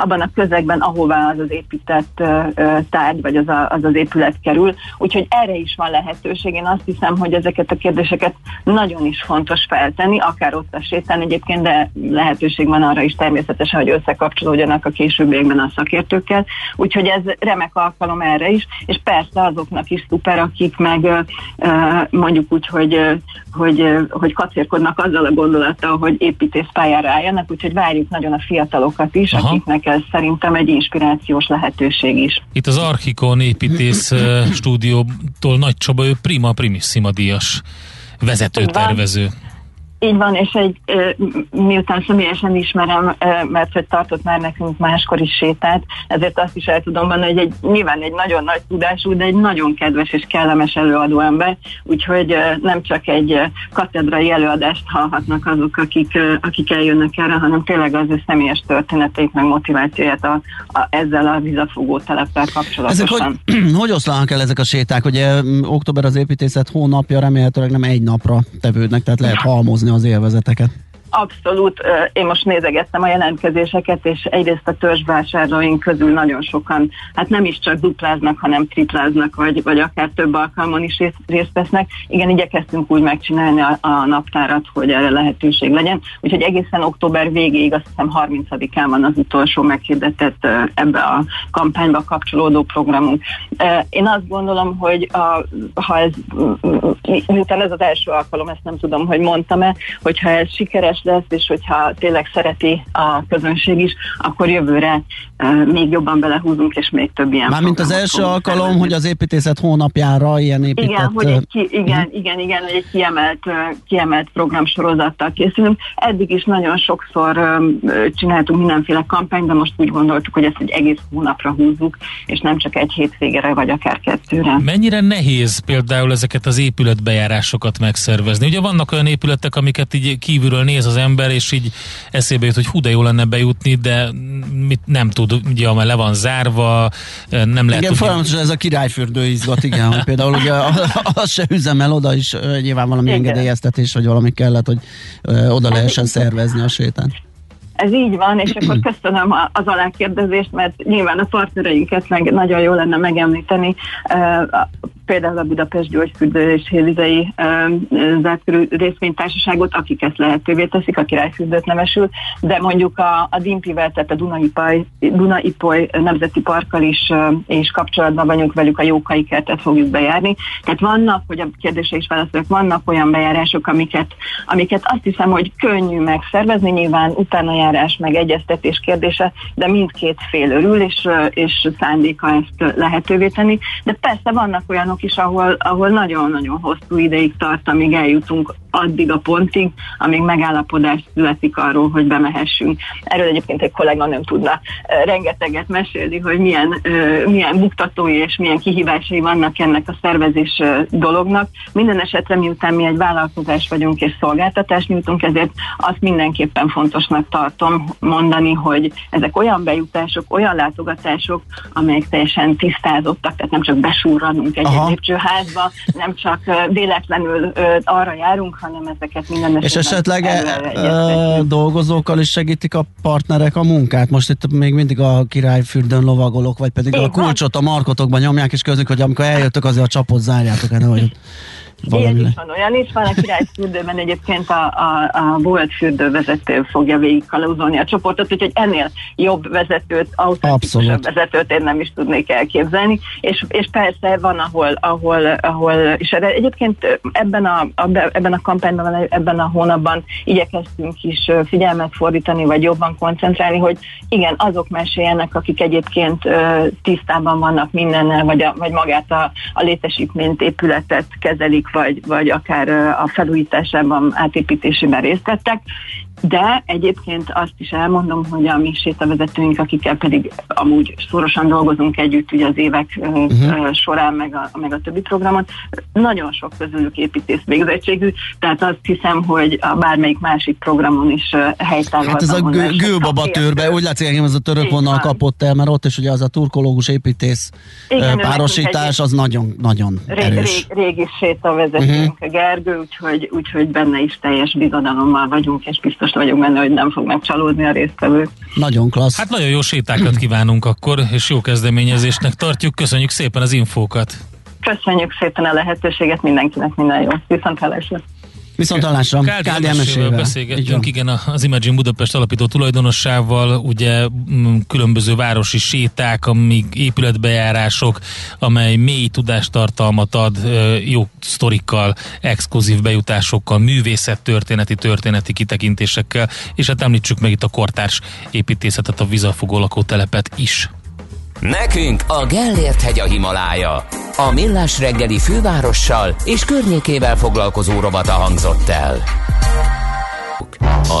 abban a közegben, ahová az az épített tárgy, vagy az, a, az az épület kerül. Úgyhogy erre is van lehetőség. Én azt hiszem, hogy ezeket a kérdéseket nagyon is fontos feltenni, akár ott a sétán egyébként, de lehetőség van arra is természetesen, hogy összekapcsolódjanak a későbbiekben a szakértőkkel. Úgyhogy ez remek alkalom erre is, és persze azoknak is szuper, akik meg mondjuk úgy, hogy, hogy, hogy kacérkodnak azzal a gondolattal, hogy építészpályára álljanak, úgyhogy várjuk nagyon a fiatalokat is, Aha. akiknek ez szerintem egy inspirációs lehetőség is. Itt az Archikon építész stúdiótól Nagy Csaba, ő prima primissima díjas vezető tervező. Így van, és egy, miután személyesen ismerem, mert hogy tartott már nekünk máskor is sétát, ezért azt is el tudom mondani, hogy egy, nyilván egy nagyon nagy tudású, de egy nagyon kedves és kellemes előadó ember, úgyhogy nem csak egy katedrai előadást hallhatnak azok, akik, akik eljönnek erre, hanem tényleg az ő személyes történetét, meg motivációját a, a, ezzel a vizafogó teleppel kapcsolatosan. Ezek hogy, [clears throat] hogy oszlanak el ezek a séták? Ugye október az építészet hónapja, remélhetőleg nem egy napra tevődnek, tehát lehet halmozni az élvezeteket. Abszolút. Én most nézegettem a jelentkezéseket, és egyrészt a törzsvásárlóink közül nagyon sokan, hát nem is csak dupláznak, hanem tripláznak, vagy, vagy akár több alkalmon is részt vesznek. Igen, igyekeztünk úgy megcsinálni a, a naptárat, hogy erre lehetőség legyen. Úgyhogy egészen október végéig, azt hiszem 30-án van az utolsó meghirdetett ebbe a kampányba kapcsolódó programunk. Én azt gondolom, hogy a, ha ez, miután ez az első alkalom, ezt nem tudom, hogy mondtam-e, hogyha ez sikeres lesz, és hogyha tényleg szereti a közönség is, akkor jövőre még jobban belehúzunk, és még több ilyen Mármint az első alkalom, szervezni. hogy az építészet hónapjára ilyen épített... Igen, hogy egy, ki, igen, uh-huh. igen, igen, hogy egy kiemelt, kiemelt programsorozattal készülünk. Eddig is nagyon sokszor csináltunk mindenféle kampányt, de most úgy gondoltuk, hogy ezt egy egész hónapra húzzuk, és nem csak egy hétvégére, vagy akár kettőre. Mennyire nehéz például ezeket az épületbejárásokat megszervezni? Ugye vannak olyan épületek, amiket így kívülről néz az ember, és így eszébe jut, hogy hú, de jó lenne bejutni, de mit nem tud, ugye, mert le van zárva, nem lehet... Igen, folyamatosan ez a királyfürdő izgat, igen, hogy például ugye az se üzemel oda is, nyilván valami igen. engedélyeztetés, vagy valami kellett, hogy oda lehessen szervezni a sétán. Ez így van, és akkor [clears throat] köszönöm az alákérdezést, mert nyilván a partnereinket meg nagyon jó lenne megemlíteni például a Budapest Gyógyfürdő és Hévizei zárt részvénytársaságot, akik ezt lehetővé teszik, a királyfürdőt nemesül, de mondjuk a, a Dimpivel, tehát a Dunaipoly, Dunaipoly Nemzeti Parkkal is és kapcsolatban vagyunk velük, a Jókai kertet fogjuk bejárni. Tehát vannak, hogy a kérdése is válaszolok, vannak olyan bejárások, amiket, amiket azt hiszem, hogy könnyű megszervezni, nyilván utána járás meg egyeztetés kérdése, de mindkét fél örül, és, és szándéka ezt lehetővé tenni. De persze vannak olyanok is, ahol, ahol nagyon-nagyon hosszú ideig tart, amíg eljutunk addig a pontig, amíg megállapodás születik arról, hogy bemehessünk. Erről egyébként egy kollega nem tudna rengeteget mesélni, hogy milyen, milyen buktatói és milyen kihívásai vannak ennek a szervezés dolognak. Minden esetre miután mi egy vállalkozás vagyunk és szolgáltatást nyújtunk, ezért azt mindenképpen fontosnak tartom mondani, hogy ezek olyan bejutások, olyan látogatások, amelyek teljesen tisztázottak, tehát nem csak besúrranunk egy, egy lépcsőházba, nem csak véletlenül arra járunk, hanem ezeket minden És esetleg e, dolgozókkal is segítik a partnerek a munkát? Most itt még mindig a királyfürdőn lovagolok, vagy pedig Én a kulcsot a markotokban nyomják, és közük, hogy amikor eljöttök, azért a csapot zárjátok el, Ilyen is van, olyan is van. A királyfürdőben egyébként a, a, a volt fürdővezető fogja végig kalauzolni a csoportot, úgyhogy ennél jobb vezetőt, autentikusabb vezetőt én nem is tudnék elképzelni. És, és persze van, ahol, ahol, ahol és egyébként ebben a, ebben a kampányban, ebben a hónapban igyekeztünk is figyelmet fordítani, vagy jobban koncentrálni, hogy igen, azok meséljenek, akik egyébként tisztában vannak mindennel, vagy, a, vagy magát a, a létesítményt, épületet kezelik, vagy, vagy akár a felújításában, átépítésében részt vettek, de egyébként azt is elmondom, hogy a mi sétavezetőink, akikkel pedig amúgy szorosan dolgozunk együtt ugye az évek uh-huh. során, meg a, meg a többi programot, nagyon sok közülük építész végzettségű, tehát azt hiszem, hogy a bármelyik másik programon is helytálló. Hát ez a gő, gőbaba törbe, úgy látszik, engem ez a török vonal kapott el, mert ott is ugye az a turkológus építész Igen, párosítás, az nagyon-nagyon erős. Rég, régi sétavezetőnk uh-huh. Gergő, úgyhogy, úgyhogy benne is teljes bizodalommal vagyunk, és biztos biztos vagyok benne, hogy nem fog megcsalódni a résztvevő. Nagyon klassz. Hát nagyon jó sétákat kívánunk akkor, és jó kezdeményezésnek tartjuk. Köszönjük szépen az infókat. Köszönjük szépen a lehetőséget mindenkinek, minden jó. Viszont hallásra. Viszont hallásra. Káldi Emesével beszélgettünk, igen, az Imagine Budapest alapító tulajdonossával, ugye különböző városi séták, amíg épületbejárások, amely mély tudástartalmat ad, jó sztorikkal, exkluzív bejutásokkal, művészet történeti, történeti kitekintésekkel, és hát említsük meg itt a kortárs építészetet, a vizafogó lakótelepet is. Nekünk a Gellért hegy a Himalája. A Millás reggeli fővárossal és környékével foglalkozó robata hangzott el.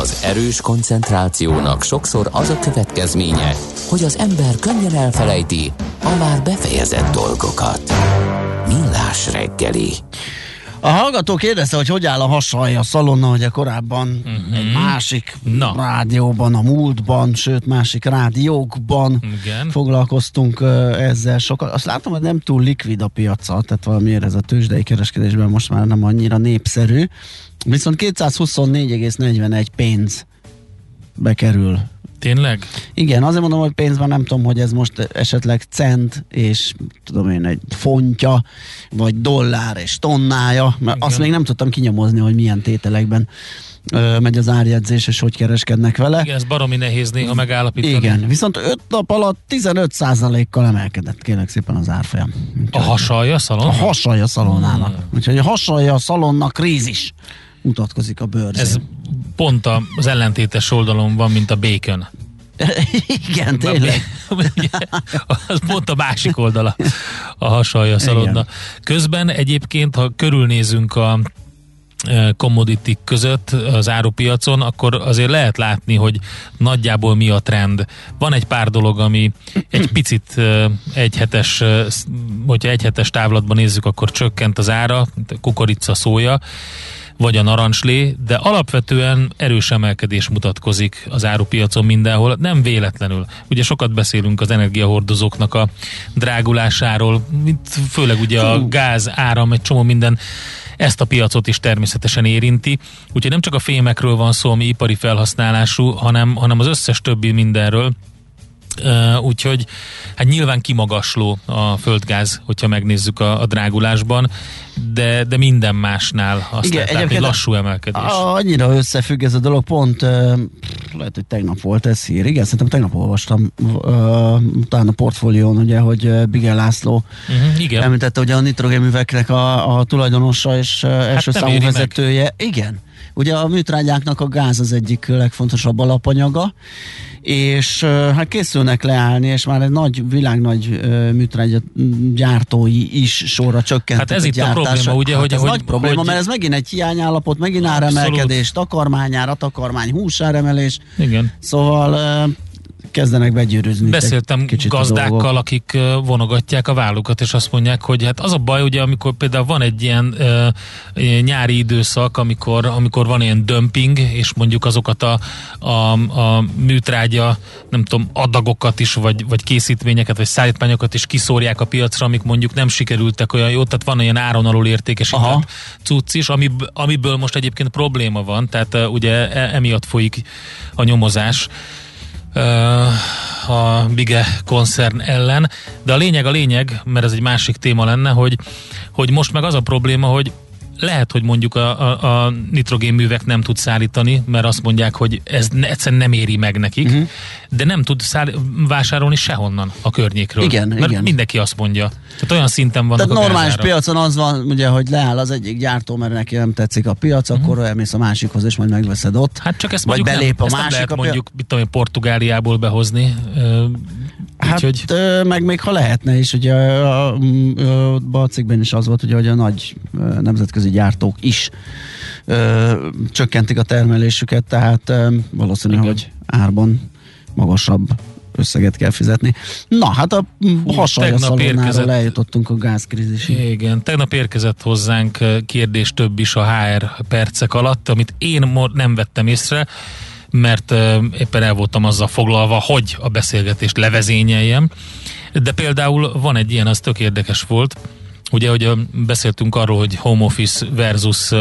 Az erős koncentrációnak sokszor az a következménye, hogy az ember könnyen elfelejti a már befejezett dolgokat. Millás reggeli. A hallgató kérdezte, hogy hogy áll a hasalja szalonna, hogy korábban uh-huh. egy másik Na. rádióban, a múltban, sőt másik rádiókban Igen. foglalkoztunk ezzel sokat. Azt látom, hogy nem túl likvid a piaca, tehát valamiért ez a tőzsdei kereskedésben most már nem annyira népszerű. Viszont 224,41 pénz bekerül Tényleg? Igen, azért mondom, hogy pénzben nem tudom, hogy ez most esetleg cent, és tudom én, egy fontja, vagy dollár és tonnája, mert Igen. azt még nem tudtam kinyomozni, hogy milyen tételekben ö, megy az árjegyzés, és hogy kereskednek vele. Igen, ez baromi nehéz néha megállapítani. Igen, viszont 5 nap alatt 15%-kal emelkedett, kérlek szépen az árfolyam. A hasalja szalon? A hasalja szalonának. Hmm. Úgyhogy a hasalja szalonnak krízis mutatkozik a bőrzén. Ez pont az ellentétes oldalon van, mint a bacon. Igen, tényleg. az pont a másik oldala a hasalja szalonna. Közben egyébként, ha körülnézünk a commodity között az árupiacon, akkor azért lehet látni, hogy nagyjából mi a trend. Van egy pár dolog, ami egy picit egyhetes, hogyha egyhetes távlatban nézzük, akkor csökkent az ára, kukorica, szója, vagy a narancslé, de alapvetően erős emelkedés mutatkozik az árupiacon mindenhol, nem véletlenül. Ugye sokat beszélünk az energiahordozóknak a drágulásáról, főleg ugye a gáz, áram, egy csomó minden ezt a piacot is természetesen érinti. Úgyhogy nem csak a fémekről van szó, ami ipari felhasználású, hanem, hanem az összes többi mindenről. Uh, úgyhogy hát nyilván kimagasló a földgáz, hogyha megnézzük a, a drágulásban, de, de minden másnál azt Igen, lehet egy lassú emelkedés. Annyira összefügg ez a dolog, pont uh, lehet, hogy tegnap volt ez hír, igen, szerintem tegnap olvastam uh, utána a portfólión, ugye, hogy Bigel László uh-huh, igen. említette, hogy a nitrogénműveknek a, a tulajdonosa és uh, első hát számú vezetője, meg. igen, Ugye a műtrágyáknak a gáz az egyik legfontosabb alapanyaga, és hát készülnek leállni, és már egy nagy, világnagy műtrágya gyártói is sorra csökkent. Hát ez itt a probléma, ugye, hát hogy, ez hogy, nagy probléma, hogy, mert ez megint egy hiányállapot, megint áremelkedés, takarmányára, takarmány húsáremelés. Igen. Szóval kezdenek begyűrűzni. Beszéltem gazdákkal, akik vonogatják a vállukat, és azt mondják, hogy hát az a baj, ugye, amikor például van egy ilyen uh, nyári időszak, amikor, amikor van ilyen dömping, és mondjuk azokat a, a, a műtrágya, nem tudom, adagokat is, vagy, vagy készítményeket, vagy szállítmányokat is kiszórják a piacra, amik mondjuk nem sikerültek olyan jó, tehát van olyan áron alul értékesített cucc is, amiből, amiből most egyébként probléma van, tehát ugye e, emiatt folyik a nyomozás a Bige koncern ellen, de a lényeg a lényeg, mert ez egy másik téma lenne, hogy, hogy most meg az a probléma, hogy lehet, hogy mondjuk a, a, a nitrogénművek nem tud szállítani, mert azt mondják, hogy ez egyszerűen nem éri meg nekik, uh-huh. de nem tud száll, vásárolni sehonnan a környékről. Igen, mert igen. mindenki azt mondja. Tehát olyan szinten van. Tehát normális gázára. piacon az van, ugye, hogy leáll az egyik gyártó, mert neki nem tetszik a piac, uh-huh. akkor elmész a másikhoz, és majd megveszed ott. Hát csak ezt vagy belép nem, a ezt másik nem lehet a mondjuk, mit tudom, én, Portugáliából behozni. Hát, Úgyhogy... ö, meg még ha lehetne is, ugye a, a, a cikkben is az volt, ugye, hogy a nagy nemzetközi gyártók is ö, csökkentik a termelésüket, tehát ö, valószínű, Igen. hogy árban magasabb összeget kell fizetni. Na, hát a szalonáról érkezett- eljutottunk a gázkrízisig. Igen, tegnap érkezett hozzánk kérdés több is a HR percek alatt, amit én nem vettem észre, mert éppen el voltam azzal foglalva, hogy a beszélgetést levezényeljem. De például van egy ilyen, az tök érdekes volt. Ugye, hogy beszéltünk arról, hogy home office versus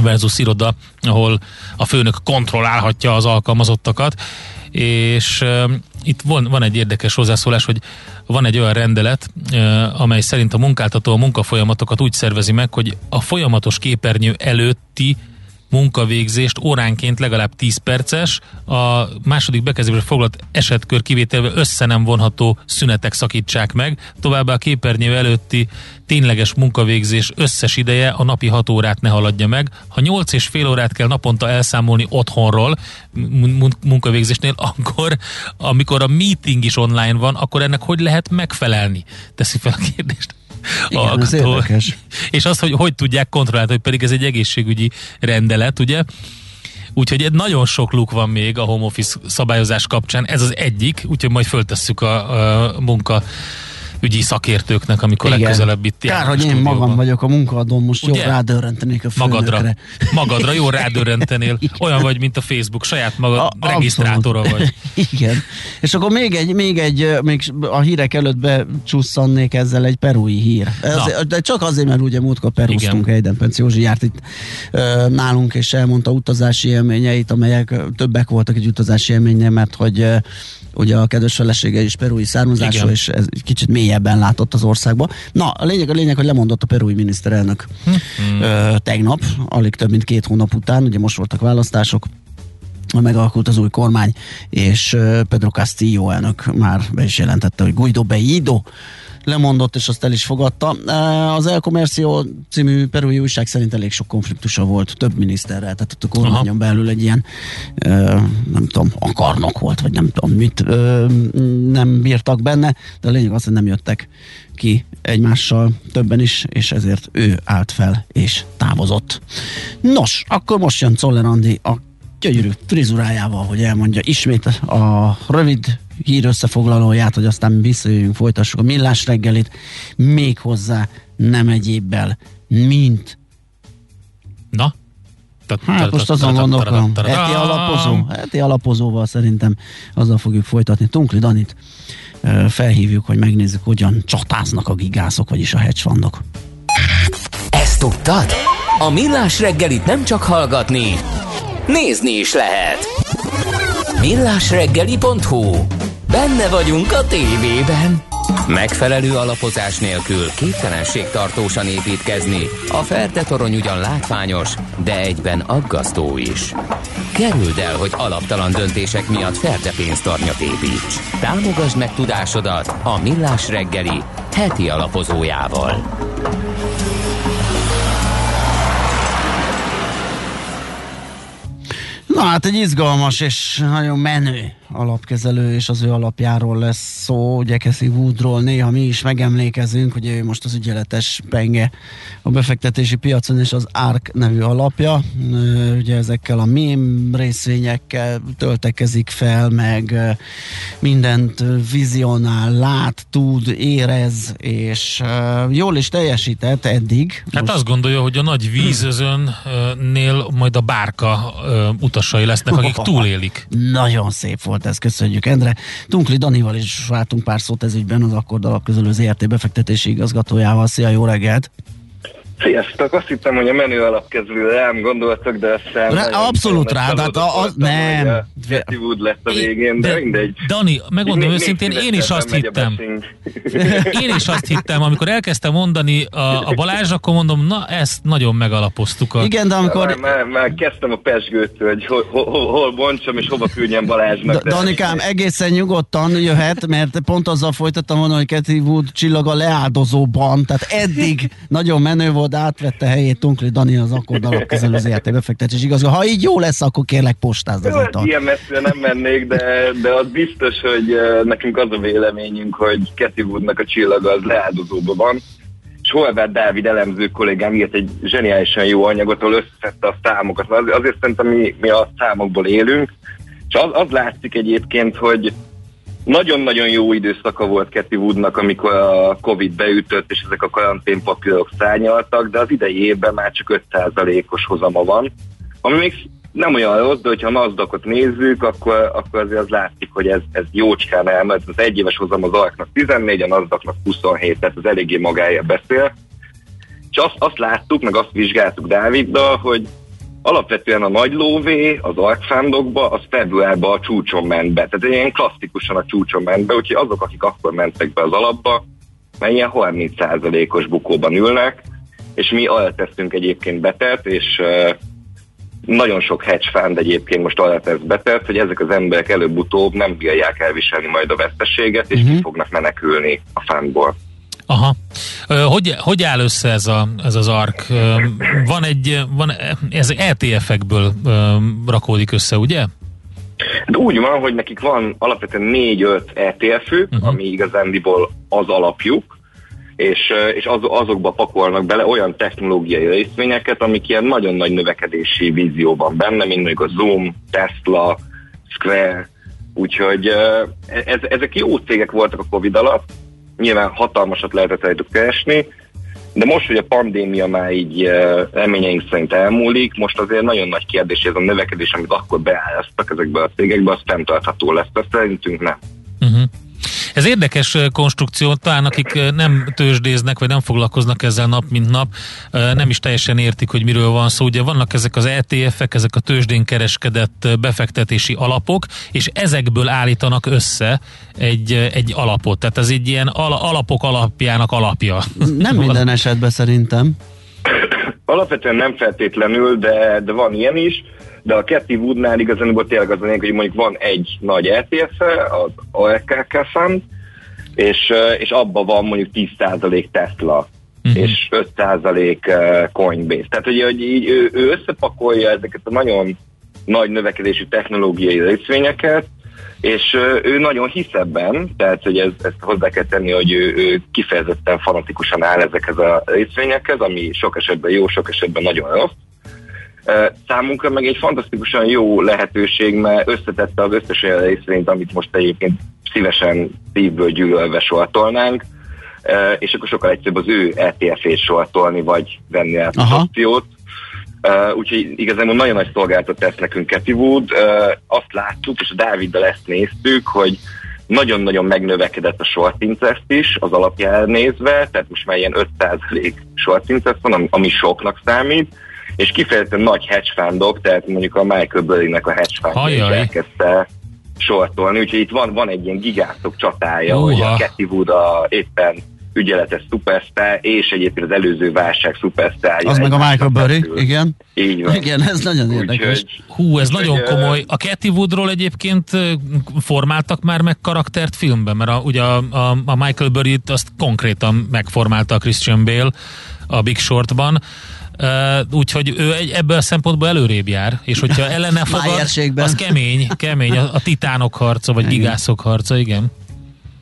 versus iroda, ahol a főnök kontrollálhatja az alkalmazottakat, és uh, itt van, van egy érdekes hozzászólás, hogy van egy olyan rendelet, uh, amely szerint a munkáltató a munkafolyamatokat úgy szervezi meg, hogy a folyamatos képernyő előtti munkavégzést óránként legalább 10 perces, a második bekezdésben foglalt esetkör kivételvel össze nem vonható szünetek szakítsák meg, továbbá a képernyő előtti tényleges munkavégzés összes ideje a napi 6 órát ne haladja meg. Ha 8 és fél órát kell naponta elszámolni otthonról mun- mun- munkavégzésnél, [laughs] akkor amikor a meeting is online van, akkor ennek hogy lehet megfelelni? Teszi fel a kérdést. Igen, ez hallgató. érdekes. És azt, hogy hogy tudják kontrollálni, hogy pedig ez egy egészségügyi rendelet, ugye? Úgyhogy egy nagyon sok luk van még a home office szabályozás kapcsán, ez az egyik, úgyhogy majd föltesszük a, a munka ügyi szakértőknek, amikor Igen. legközelebb itt Kár, hogy én magam vagyok a munkaadón, most Ugye? jól rádörrentenék a főnökre. Magadra. [laughs] Magadra jó rádörrentenél. Olyan vagy, mint a Facebook, saját magad A- regisztrátora abszolút. vagy. [laughs] Igen. És akkor még egy, még egy, még a hírek előtt becsusszannék ezzel egy perui hír. Ez, Na. de csak azért, mert ugye múltkor perúztunk, Eiden Penc Józsi járt itt ö, nálunk, és elmondta utazási élményeit, amelyek többek voltak egy utazási élménynél, mert hogy ugye a kedves felesége is perui származású, Igen. és ez kicsit mélyebben látott az országba. Na, a lényeg, a lényeg, hogy lemondott a perui miniszterelnök ö, tegnap, alig több mint két hónap után, ugye most voltak választások, megalakult az új kormány, és Pedro Castillo elnök már be is jelentette, hogy Guido Bellido lemondott, és azt el is fogadta. Az El Comercio című perui újság szerint elég sok konfliktusa volt több miniszterrel, tehát ott a kormányon belül egy ilyen, nem tudom, akarnok volt, vagy nem tudom mit, nem bírtak benne, de a lényeg az, hogy nem jöttek ki egymással többen is, és ezért ő állt fel és távozott. Nos, akkor most jön Czoller Andi a gyönyörű frizurájával, hogy elmondja ismét a rövid hír összefoglalóját, hogy aztán visszajöjjünk, folytassuk a millás reggelit, még hozzá nem egyébbel, mint Na? Hát most azon gondolkodom, heti alapozó, heti alapozóval szerintem azzal fogjuk folytatni. Tunkli Danit felhívjuk, hogy megnézzük, hogyan csatáznak a gigászok, vagyis a hedge fundok. Ezt tudtad? A Millás reggelit nem csak hallgatni, nézni is lehet. Millásreggeli.hu Benne vagyunk a tévében. Megfelelő alapozás nélkül képtelenség tartósan építkezni. A Ferde torony ugyan látványos, de egyben aggasztó is. Kerüld el, hogy alaptalan döntések miatt Ferde pénztarnyat építs. Támogasd meg tudásodat a Millás reggeli heti alapozójával. Na hát egy izgalmas és nagyon menő alapkezelő és az ő alapjáról lesz szó, ugye Cassie Woodról néha mi is megemlékezünk, hogy ő most az ügyeletes penge a befektetési piacon és az ARK nevű alapja, ugye ezekkel a mém részvényekkel töltekezik fel, meg mindent vizionál, lát, tud, érez, és jól is teljesített eddig. Hát azt gondolja, hogy a nagy vízözönnél [clears throat] majd a bárka utasai lesznek, akik [laughs] túlélik. Nagyon szép volt ez, köszönjük Endre. Tunkli Danival is váltunk pár szót ez ügyben, az Akkord Alapközölő ZRT befektetési igazgatójával. Szia, jó reggelt! Sziasztok! Azt hittem, hogy a menő alapkezelő rám gondoltak, de aztán... Rá- abszolút nagy rá, de hát a- voltam, nem. a Betty Wood lett a végén, de, De- mindegy. Dani, megmondom Még- őszintén, még én is azt a hittem. Én is azt hittem, amikor elkezdtem mondani a, a Balázs, akkor mondom, na ezt nagyon megalapoztuk. A, Igen, de Már, amikor... már, már kezdtem a pesgőtől, hogy hol, hol, hol, bontsam és hova küldjem Balázsnak. Da- Danikám, egészen nyugodtan jöhet, mert pont azzal folytattam volna, hogy Cathy Wood csillaga leáldozóban, tehát eddig nagyon menő volt, átvette helyét Tunkli Dani az Akkord Alapkezelő ZRT befektetési igazgató. Ha így jó lesz, akkor kérlek postázd hát ezúttal. ilyen messzire nem mennék, de, de az biztos, hogy nekünk az a véleményünk, hogy Cathy Woodnak a csillaga az leáldozóban van. És Horváth Dávid elemző kollégám írt egy zseniálisan jó anyagot, ahol összeszedte a számokat. Az- Azért szerintem mi, mi a számokból élünk, és az, az látszik egyébként, hogy nagyon-nagyon jó időszaka volt Cathy Woodnak, amikor a Covid beütött, és ezek a karanténpapírok szárnyaltak, de az idei évben már csak 5%-os hozama van, ami még nem olyan rossz, de hogyha a NASDAQ-ot nézzük, akkor, akkor azért az látszik, hogy ez, ez jócskán elmegy. Az egyéves hozam az ARK-nak 14, a NASDAQ-nak 27, tehát az eléggé magáért beszél. És azt, azt láttuk, meg azt vizsgáltuk Dáviddal, hogy alapvetően a nagy lóvé az arkfándokba, az februárban a csúcson ment be. Tehát ilyen klasszikusan a csúcson ment be, úgyhogy azok, akik akkor mentek be az alapba, már ilyen 30%-os bukóban ülnek, és mi arra tesztünk egyébként betert, és nagyon sok hedge fund egyébként most arra tesz betert, hogy ezek az emberek előbb-utóbb nem bírják elviselni majd a veszteséget, és uh-huh. ki fognak menekülni a fundból. Aha. Hogy, hogy áll össze ez, a, ez az ARK? Van egy, van, ez ETF-ekből rakódik össze, ugye? Hát úgy van, hogy nekik van alapvetően 4-5 ETF-ük, uh-huh. ami igazándiból az alapjuk, és, és az, azokba pakolnak bele olyan technológiai részvényeket, amik ilyen nagyon nagy növekedési vízióban benne, mint mondjuk a Zoom, Tesla, Square, úgyhogy eh, ez, ezek jó cégek voltak a Covid alatt, nyilván hatalmasat lehetett rajtuk keresni, de most, hogy a pandémia már így reményeink szerint elmúlik, most azért nagyon nagy kérdés, ez a növekedés, amit akkor beállaztak ezekbe a cégekbe, az fenntartható lesz. De szerintünk nem. Uh-huh. Ez érdekes konstrukció, talán akik nem tőzsdéznek, vagy nem foglalkoznak ezzel nap mint nap, nem is teljesen értik, hogy miről van szó. Ugye vannak ezek az ETF-ek, ezek a tőzsdén kereskedett befektetési alapok, és ezekből állítanak össze egy, egy alapot. Tehát ez egy ilyen ala, alapok alapjának alapja. Nem minden esetben szerintem. Alapvetően nem feltétlenül, de, de van ilyen is, de a Cathy Woodnál igazából tényleg az a lényeg, hogy mondjuk van egy nagy ETF-e, az ARKK Fund, és, és abban van mondjuk 10% Tesla, Mhm. és 5% eh, Coinbase. Tehát, hogy, hogy így ő, ő összepakolja ezeket a nagyon nagy növekedésű technológiai részvényeket, és ő nagyon hisz ebben, tehát hogy ez, ezt hozzá kell tenni, hogy ő, ő kifejezetten fanatikusan áll ezekhez a részvényekhez, ami sok esetben jó, sok esetben nagyon rossz. Számunkra meg egy fantasztikusan jó lehetőség, mert összetette az összes olyan részvényt, amit most egyébként szívesen szívből gyűlölve sortolnánk, és akkor sokkal egyszerűbb az ő ETF-ét sortolni, vagy venni át az opciót. Uh, úgyhogy igazából nagyon nagy szolgáltat tesz nekünk Cathy Wood. Uh, azt láttuk, és a Dáviddal ezt néztük, hogy nagyon-nagyon megnövekedett a short interest is az alapjára nézve, tehát most már ilyen 5% short interest van, ami, ami soknak számít, és kifejezetten nagy hedge fundok, tehát mondjuk a Michael Burry-nek a hedge fundja elkezdte sortolni, úgyhogy itt van, van egy ilyen gigászok csatája, Uha. hogy a Cathy Wood a éppen ügyeletes szupersztár, és egyébként az előző válság szupersztárja. Az meg a Michael Burry, igen. Így van. Igen, ez nagyon érdekes. Úgyhogy, Hú, ez Úgyhogy, nagyon komoly. A Cathy Woodról egyébként formáltak már meg karaktert filmben, mert a, ugye a, a, a Michael Burry-t azt konkrétan megformálta a Christian Bale a Big Shortban. Uh, úgyhogy ő egy, ebből a szempontból előrébb jár, és hogyha [laughs] ellene fogad, az kemény, kemény, a, a titánok harca, vagy gigászok harca, igen.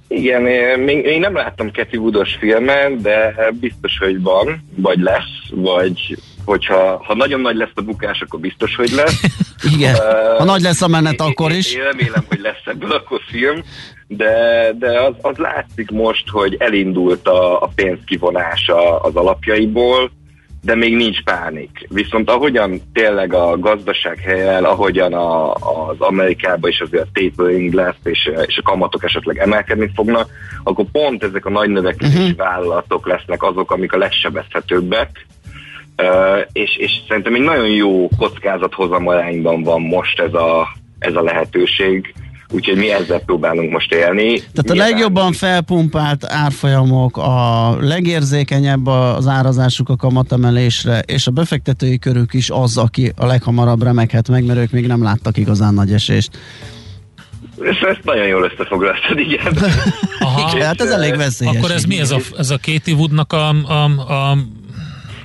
Igen, én- még, még nem láttam Cathy Woodos filmet, de biztos, hogy van, vagy lesz, vagy hogyha ha nagyon nagy lesz a bukás, akkor biztos, hogy lesz. [laughs] Igen. Ö, Ha nagy lesz a menet, én- akkor én- is. Én remélem, hogy lesz ebből akkor film, de, de az, az látszik most, hogy elindult a, a pénzkivonása az alapjaiból, de még nincs pánik. Viszont ahogyan tényleg a gazdaság helyel, ahogyan a, az Amerikában is azért tapering lesz, és, és a kamatok esetleg emelkedni fognak, akkor pont ezek a nagy növekedési uh-huh. vállalatok lesznek azok, amik a legsebezhetőbbek, Uh, és, és szerintem egy nagyon jó kockázathozam van most ez a, ez a lehetőség, úgyhogy mi ezzel próbálunk most élni. Tehát a Nyilván- legjobban felpumpált árfolyamok, a legérzékenyebb az árazásuk a kamatemelésre, és a befektetői körük is az, aki a leghamarabb remekhet meg, mert ők még nem láttak igazán nagy esést. Ezt, ezt nagyon jól összefoglaltad, igen. [laughs] Aha. Igen, hát ez elég veszélyes. Akkor ez mi, ez a, ez a Katie Woodnak a, a, a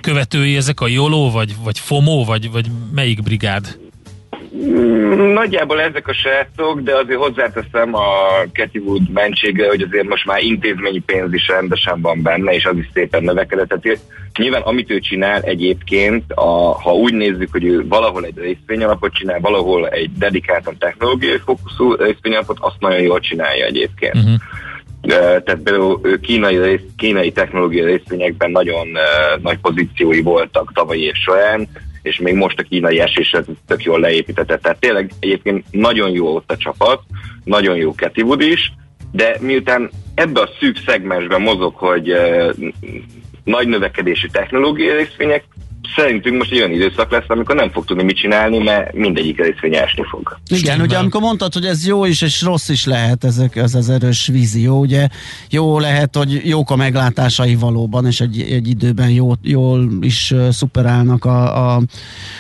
követői, ezek a YOLO, vagy, vagy FOMO, vagy, vagy melyik brigád? Mm, Nagyjából ezek a srácok, de azért hozzáteszem a Cathy Wood mentségre, hogy azért most már intézményi pénz is rendesen van benne, és az is szépen növekedett. Tehát nyilván amit ő csinál egyébként, a, ha úgy nézzük, hogy ő valahol egy részvényalapot csinál, valahol egy dedikáltan technológiai fókuszú részvényalapot, azt nagyon jól csinálja egyébként. Uh-huh. Tehát például ő kínai, rész, kínai technológiai részvényekben nagyon uh, nagy pozíciói voltak tavalyi év során, és még most a kínai esésre tök jól leépítette. Tehát tényleg egyébként nagyon jó ott a csapat, nagyon jó Wood is, de miután ebbe a szűk szegmensben mozog, hogy uh, nagy növekedésű technológiai részvények, szerintünk most egy olyan időszak lesz, amikor nem fog tudni mit csinálni, mert mindegyik részvény esni fog. Igen, ugye amikor mondtad, hogy ez jó is és rossz is lehet, ezek, ez az erős vízió, ugye jó lehet, hogy jók a meglátásai valóban, és egy, egy időben jó, jól is szuperálnak a, a,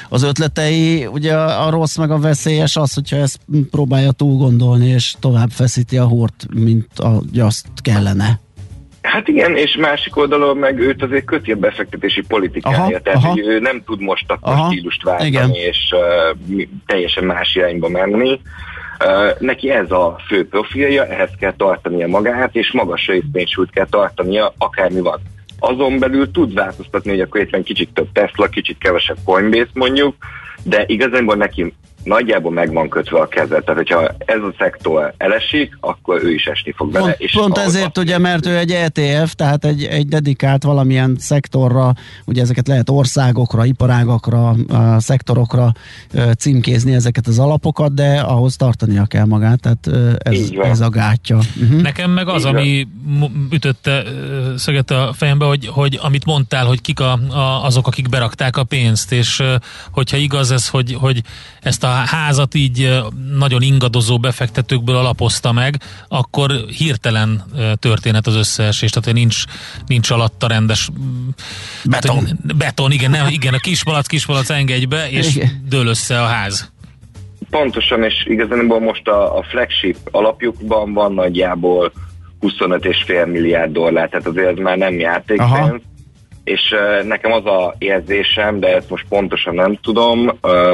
az ötletei, ugye a, a rossz meg a veszélyes az, hogyha ezt próbálja túl gondolni, és tovább feszíti a hort, mint ahogy azt kellene. Hát igen, és másik oldalon meg őt azért köti a befektetési politikája, Aha, tehát aha. hogy ő nem tud most akkor Aha, stílust váltani, igen. és uh, teljesen más irányba menni. Uh, neki ez a fő profilja, ehhez kell tartania magát, és magas részvénysúlyt kell tartania, akármi van. Azon belül tud változtatni, hogy akkor éppen kicsit több Tesla, kicsit kevesebb Coinbase mondjuk, de igazából neki nagyjából meg van kötve a keze. Tehát, hogyha ez a szektor elesik, akkor ő is esni fog bele. Pont, és pont ezért ugye, mert ő egy ETF, tehát egy, egy dedikált valamilyen szektorra, ugye ezeket lehet országokra, iparágakra, a szektorokra címkézni ezeket az alapokat, de ahhoz tartania kell magát, tehát ez, ez a gátja. Uh-huh. Nekem meg az, Így ami ütötte szöget a fejembe, hogy, hogy amit mondtál, hogy kik a, a, azok, akik berakták a pénzt, és hogyha igaz ez, hogy, hogy ezt a házat így nagyon ingadozó befektetőkből alapozta meg, akkor hirtelen történet az összeesés, tehát hogy nincs, nincs alatta rendes Beton. Hát, beton, igen, nem, igen, a kispalac, kispalac engedj be, és Igen. dől össze a ház. Pontosan, és igazából most a, a flagship alapjukban van nagyjából 25,5 milliárd dollár, tehát azért ez már nem Aha. játékpénz. És nekem az a érzésem, de ezt most pontosan nem tudom,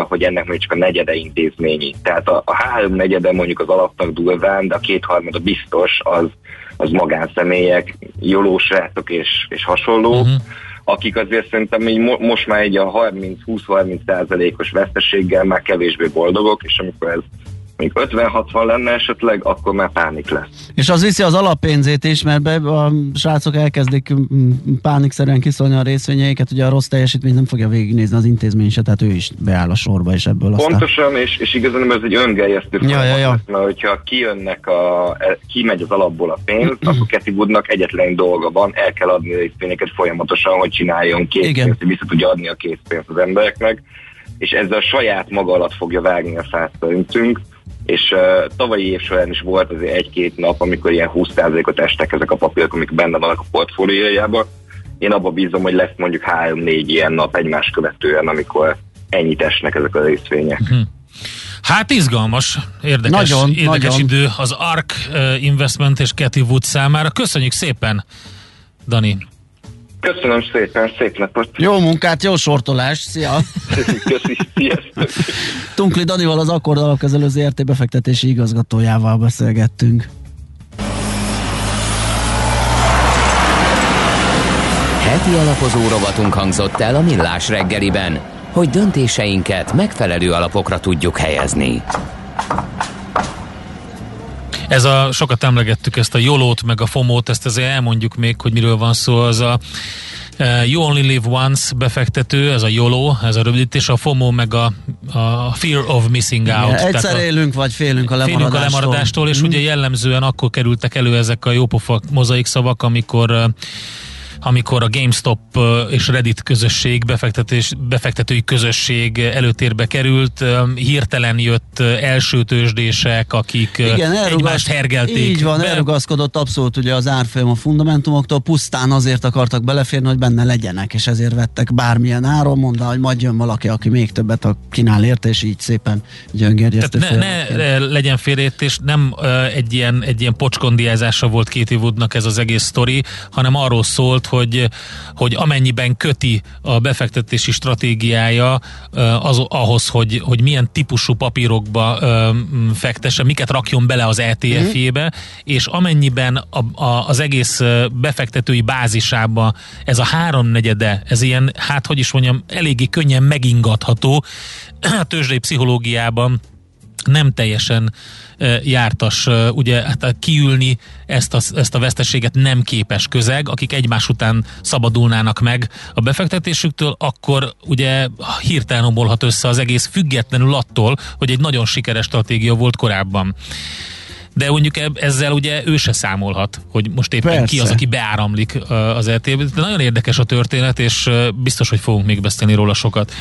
hogy ennek még csak a negyede intézményi. Tehát a, a három negyede mondjuk az alapnak durván, de a kétharmada biztos az, az magánszemélyek, jólósrátok és, és hasonlók. Mhm. Uh-huh akik azért szerintem így mo- most már egy a 30-20-30 százalékos veszteséggel már kevésbé boldogok, és amikor ez mondjuk 50-60 lenne esetleg, akkor már pánik lesz. És az viszi az alappénzét is, mert be, a srácok elkezdik mm, pánikszerűen kiszolni a részvényeiket, ugye a rossz teljesítményt nem fogja végignézni az intézmény se, tehát ő is beáll a sorba, és ebből aztán... Pontosan, és, és igazán ez egy öngerjesztő Ja, ja, ja. lesz, mert hogyha kijönnek a, e, kimegy az alapból a pénz, [clears throat] akkor Cathy Woodnak egyetlen dolga van, el kell adni a részvényeket folyamatosan, hogy csináljon készpénzt, hogy vissza tudja adni a készpénzt az embereknek, és ezzel a saját maga alatt fogja vágni a fát szerintünk, és uh, tavalyi év során is volt azért egy-két nap, amikor ilyen 20%-ot estek ezek a papírok, amik benne vannak a portfóliójában. Én abba bízom, hogy lesz mondjuk 3-4 ilyen nap egymás követően, amikor ennyit esnek ezek a részvények. Hát izgalmas, érdekes, Nagyon, érdekes nagyon. idő az ARK Investment és Cathy Wood számára. Köszönjük szépen, Dani. Köszönöm szépen, szép napot! Jó munkát, jó sortolást, szia! [laughs] Köszi, sziasztok! Tunkli Danival az Akkord alapkezelő ZRT befektetési igazgatójával beszélgettünk. Heti alapozó rovatunk hangzott el a Millás reggeliben, hogy döntéseinket megfelelő alapokra tudjuk helyezni. Ez a, sokat emlegettük ezt a Jolót, meg a Fomót, ezt azért elmondjuk még, hogy miről van szó, az a uh, You Only Live Once befektető, ez a YOLO, ez a rövidítés, a FOMO meg a, a Fear of Missing Out. Igen, egyszer a, élünk, vagy félünk a lemaradástól. Félünk a lemaradástól, és mm. ugye jellemzően akkor kerültek elő ezek a jópofa mozaik szavak, amikor uh, amikor a GameStop és Reddit közösség, befektetés, befektetői közösség előtérbe került, hirtelen jött első tőzsdések, akik Igen, egymást hergelték. Így van, be. elrugaszkodott abszolút ugye az árfolyam a fundamentumoktól, pusztán azért akartak beleférni, hogy benne legyenek, és ezért vettek bármilyen áron, mondta, hogy majd jön valaki, aki még többet kínál érte, és így szépen gyöngérjesztő. Ne, ne legyen félreértés, nem egy ilyen, egy ilyen pocskondiázása volt két évudnak ez az egész sztori, hanem arról szólt, hogy, hogy amennyiben köti a befektetési stratégiája az, ahhoz, hogy, hogy milyen típusú papírokba fektesse, miket rakjon bele az ETF-jébe, mm. és amennyiben a, a, az egész befektetői bázisába ez a háromnegyede, ez ilyen, hát hogy is mondjam, eléggé könnyen megingatható [clears throat] a tőzsdei pszichológiában nem teljesen jártas ugye hát kiülni ezt a, ezt a veszteséget nem képes közeg, akik egymás után szabadulnának meg a befektetésüktől, akkor ugye hirtelen omolhat össze az egész függetlenül attól, hogy egy nagyon sikeres stratégia volt korábban de mondjuk ezzel ugye ő se számolhat, hogy most éppen Persze. ki az, aki beáramlik az LTB. De nagyon érdekes a történet, és biztos, hogy fogunk még beszélni róla sokat.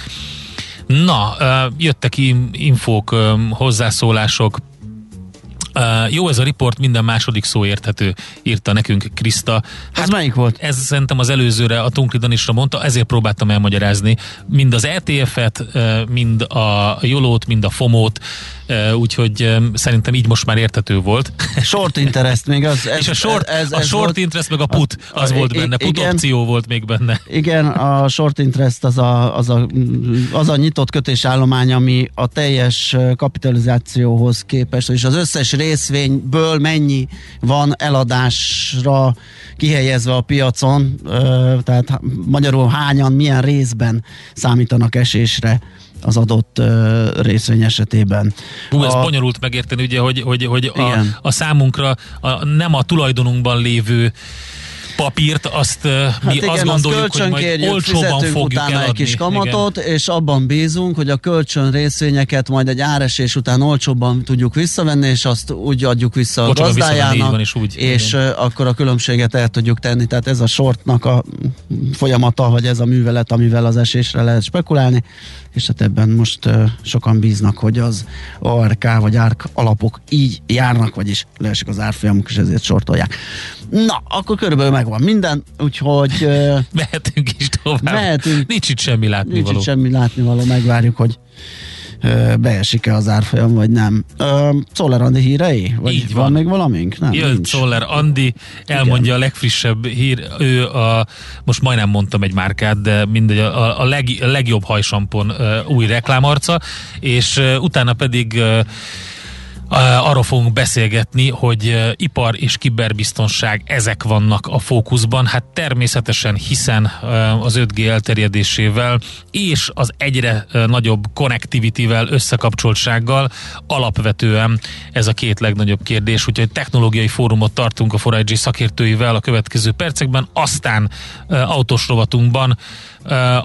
Na, jöttek infók, hozzászólások, Uh, jó ez a riport, minden második szó érthető, írta nekünk Kriszta. Hát, ez melyik volt? Ez szerintem az előzőre a Tunkli Danisra mondta, ezért próbáltam elmagyarázni. Mind az ETF-et, mind a Jolót, mind a Fomót, úgyhogy szerintem így most már értető volt. Short interest még az. Ez, [laughs] És a short, ez, ez, a short volt, interest meg a put, az a, volt benne, put igen, opció volt még benne. Igen, a short interest az a, az a, az a nyitott kötésállomány, ami a teljes kapitalizációhoz képest, és az összes részvényből mennyi van eladásra kihelyezve a piacon, tehát magyarul hányan, milyen részben számítanak esésre az adott uh, részvény esetében. Hú, ez a... bonyolult megérteni, ugye, hogy, hogy, hogy a, a számunkra a, nem a tulajdonunkban lévő papírt, azt hát mi igen, azt gondoljuk, azt hogy majd olcsóban fogjuk utána eladni. egy kis kamatot, igen. és abban bízunk, hogy a kölcsön részvényeket majd egy áresés után olcsóbban tudjuk visszavenni, és azt úgy adjuk vissza a gazdájának, van, és, úgy, és igen. akkor a különbséget el tudjuk tenni. Tehát ez a sortnak a folyamata, vagy ez a művelet, amivel az esésre lehet spekulálni, és hát ebben most uh, sokan bíznak, hogy az ARK vagy ARK alapok így járnak, vagyis leesik az árfolyamuk, és ezért sortolják. Na, akkor körülbelül megvan minden, úgyhogy... [laughs] Mehetünk is tovább. Mehetünk. Nincs itt semmi látnivaló. Nincs itt semmi látnivaló, megvárjuk, hogy beesik-e az árfolyam, vagy nem. Czoller Andi hírei? Vagy Így van. van még valamink? Nem, Jön nincs. Andi, elmondja Igen. a legfrissebb hír, ő a, most majdnem mondtam egy márkát, de mindegy, a, a, leg, a legjobb hajsampon új reklámarca, és utána pedig Arról fogunk beszélgetni, hogy ipar és kiberbiztonság ezek vannak a fókuszban. Hát természetesen, hiszen az 5G elterjedésével és az egyre nagyobb konnektivitível, összekapcsoltsággal alapvetően ez a két legnagyobb kérdés. Úgyhogy technológiai fórumot tartunk a 4 szakértőivel a következő percekben, aztán autós rovatunkban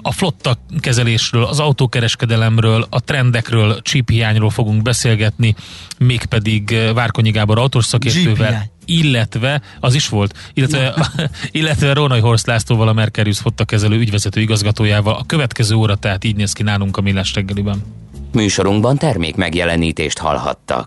a flotta kezelésről, az autókereskedelemről, a trendekről, csíphiányról fogunk beszélgetni, mégpedig Várkonyi Gábor autós szakértővel, illetve, az is volt, illetve, [laughs] illetve Rónai Horst Lászlóval, a Merkerius flotta kezelő ügyvezető igazgatójával. A következő óra tehát így néz ki nálunk a Millás reggeliben. Műsorunkban termék megjelenítést hallhattak.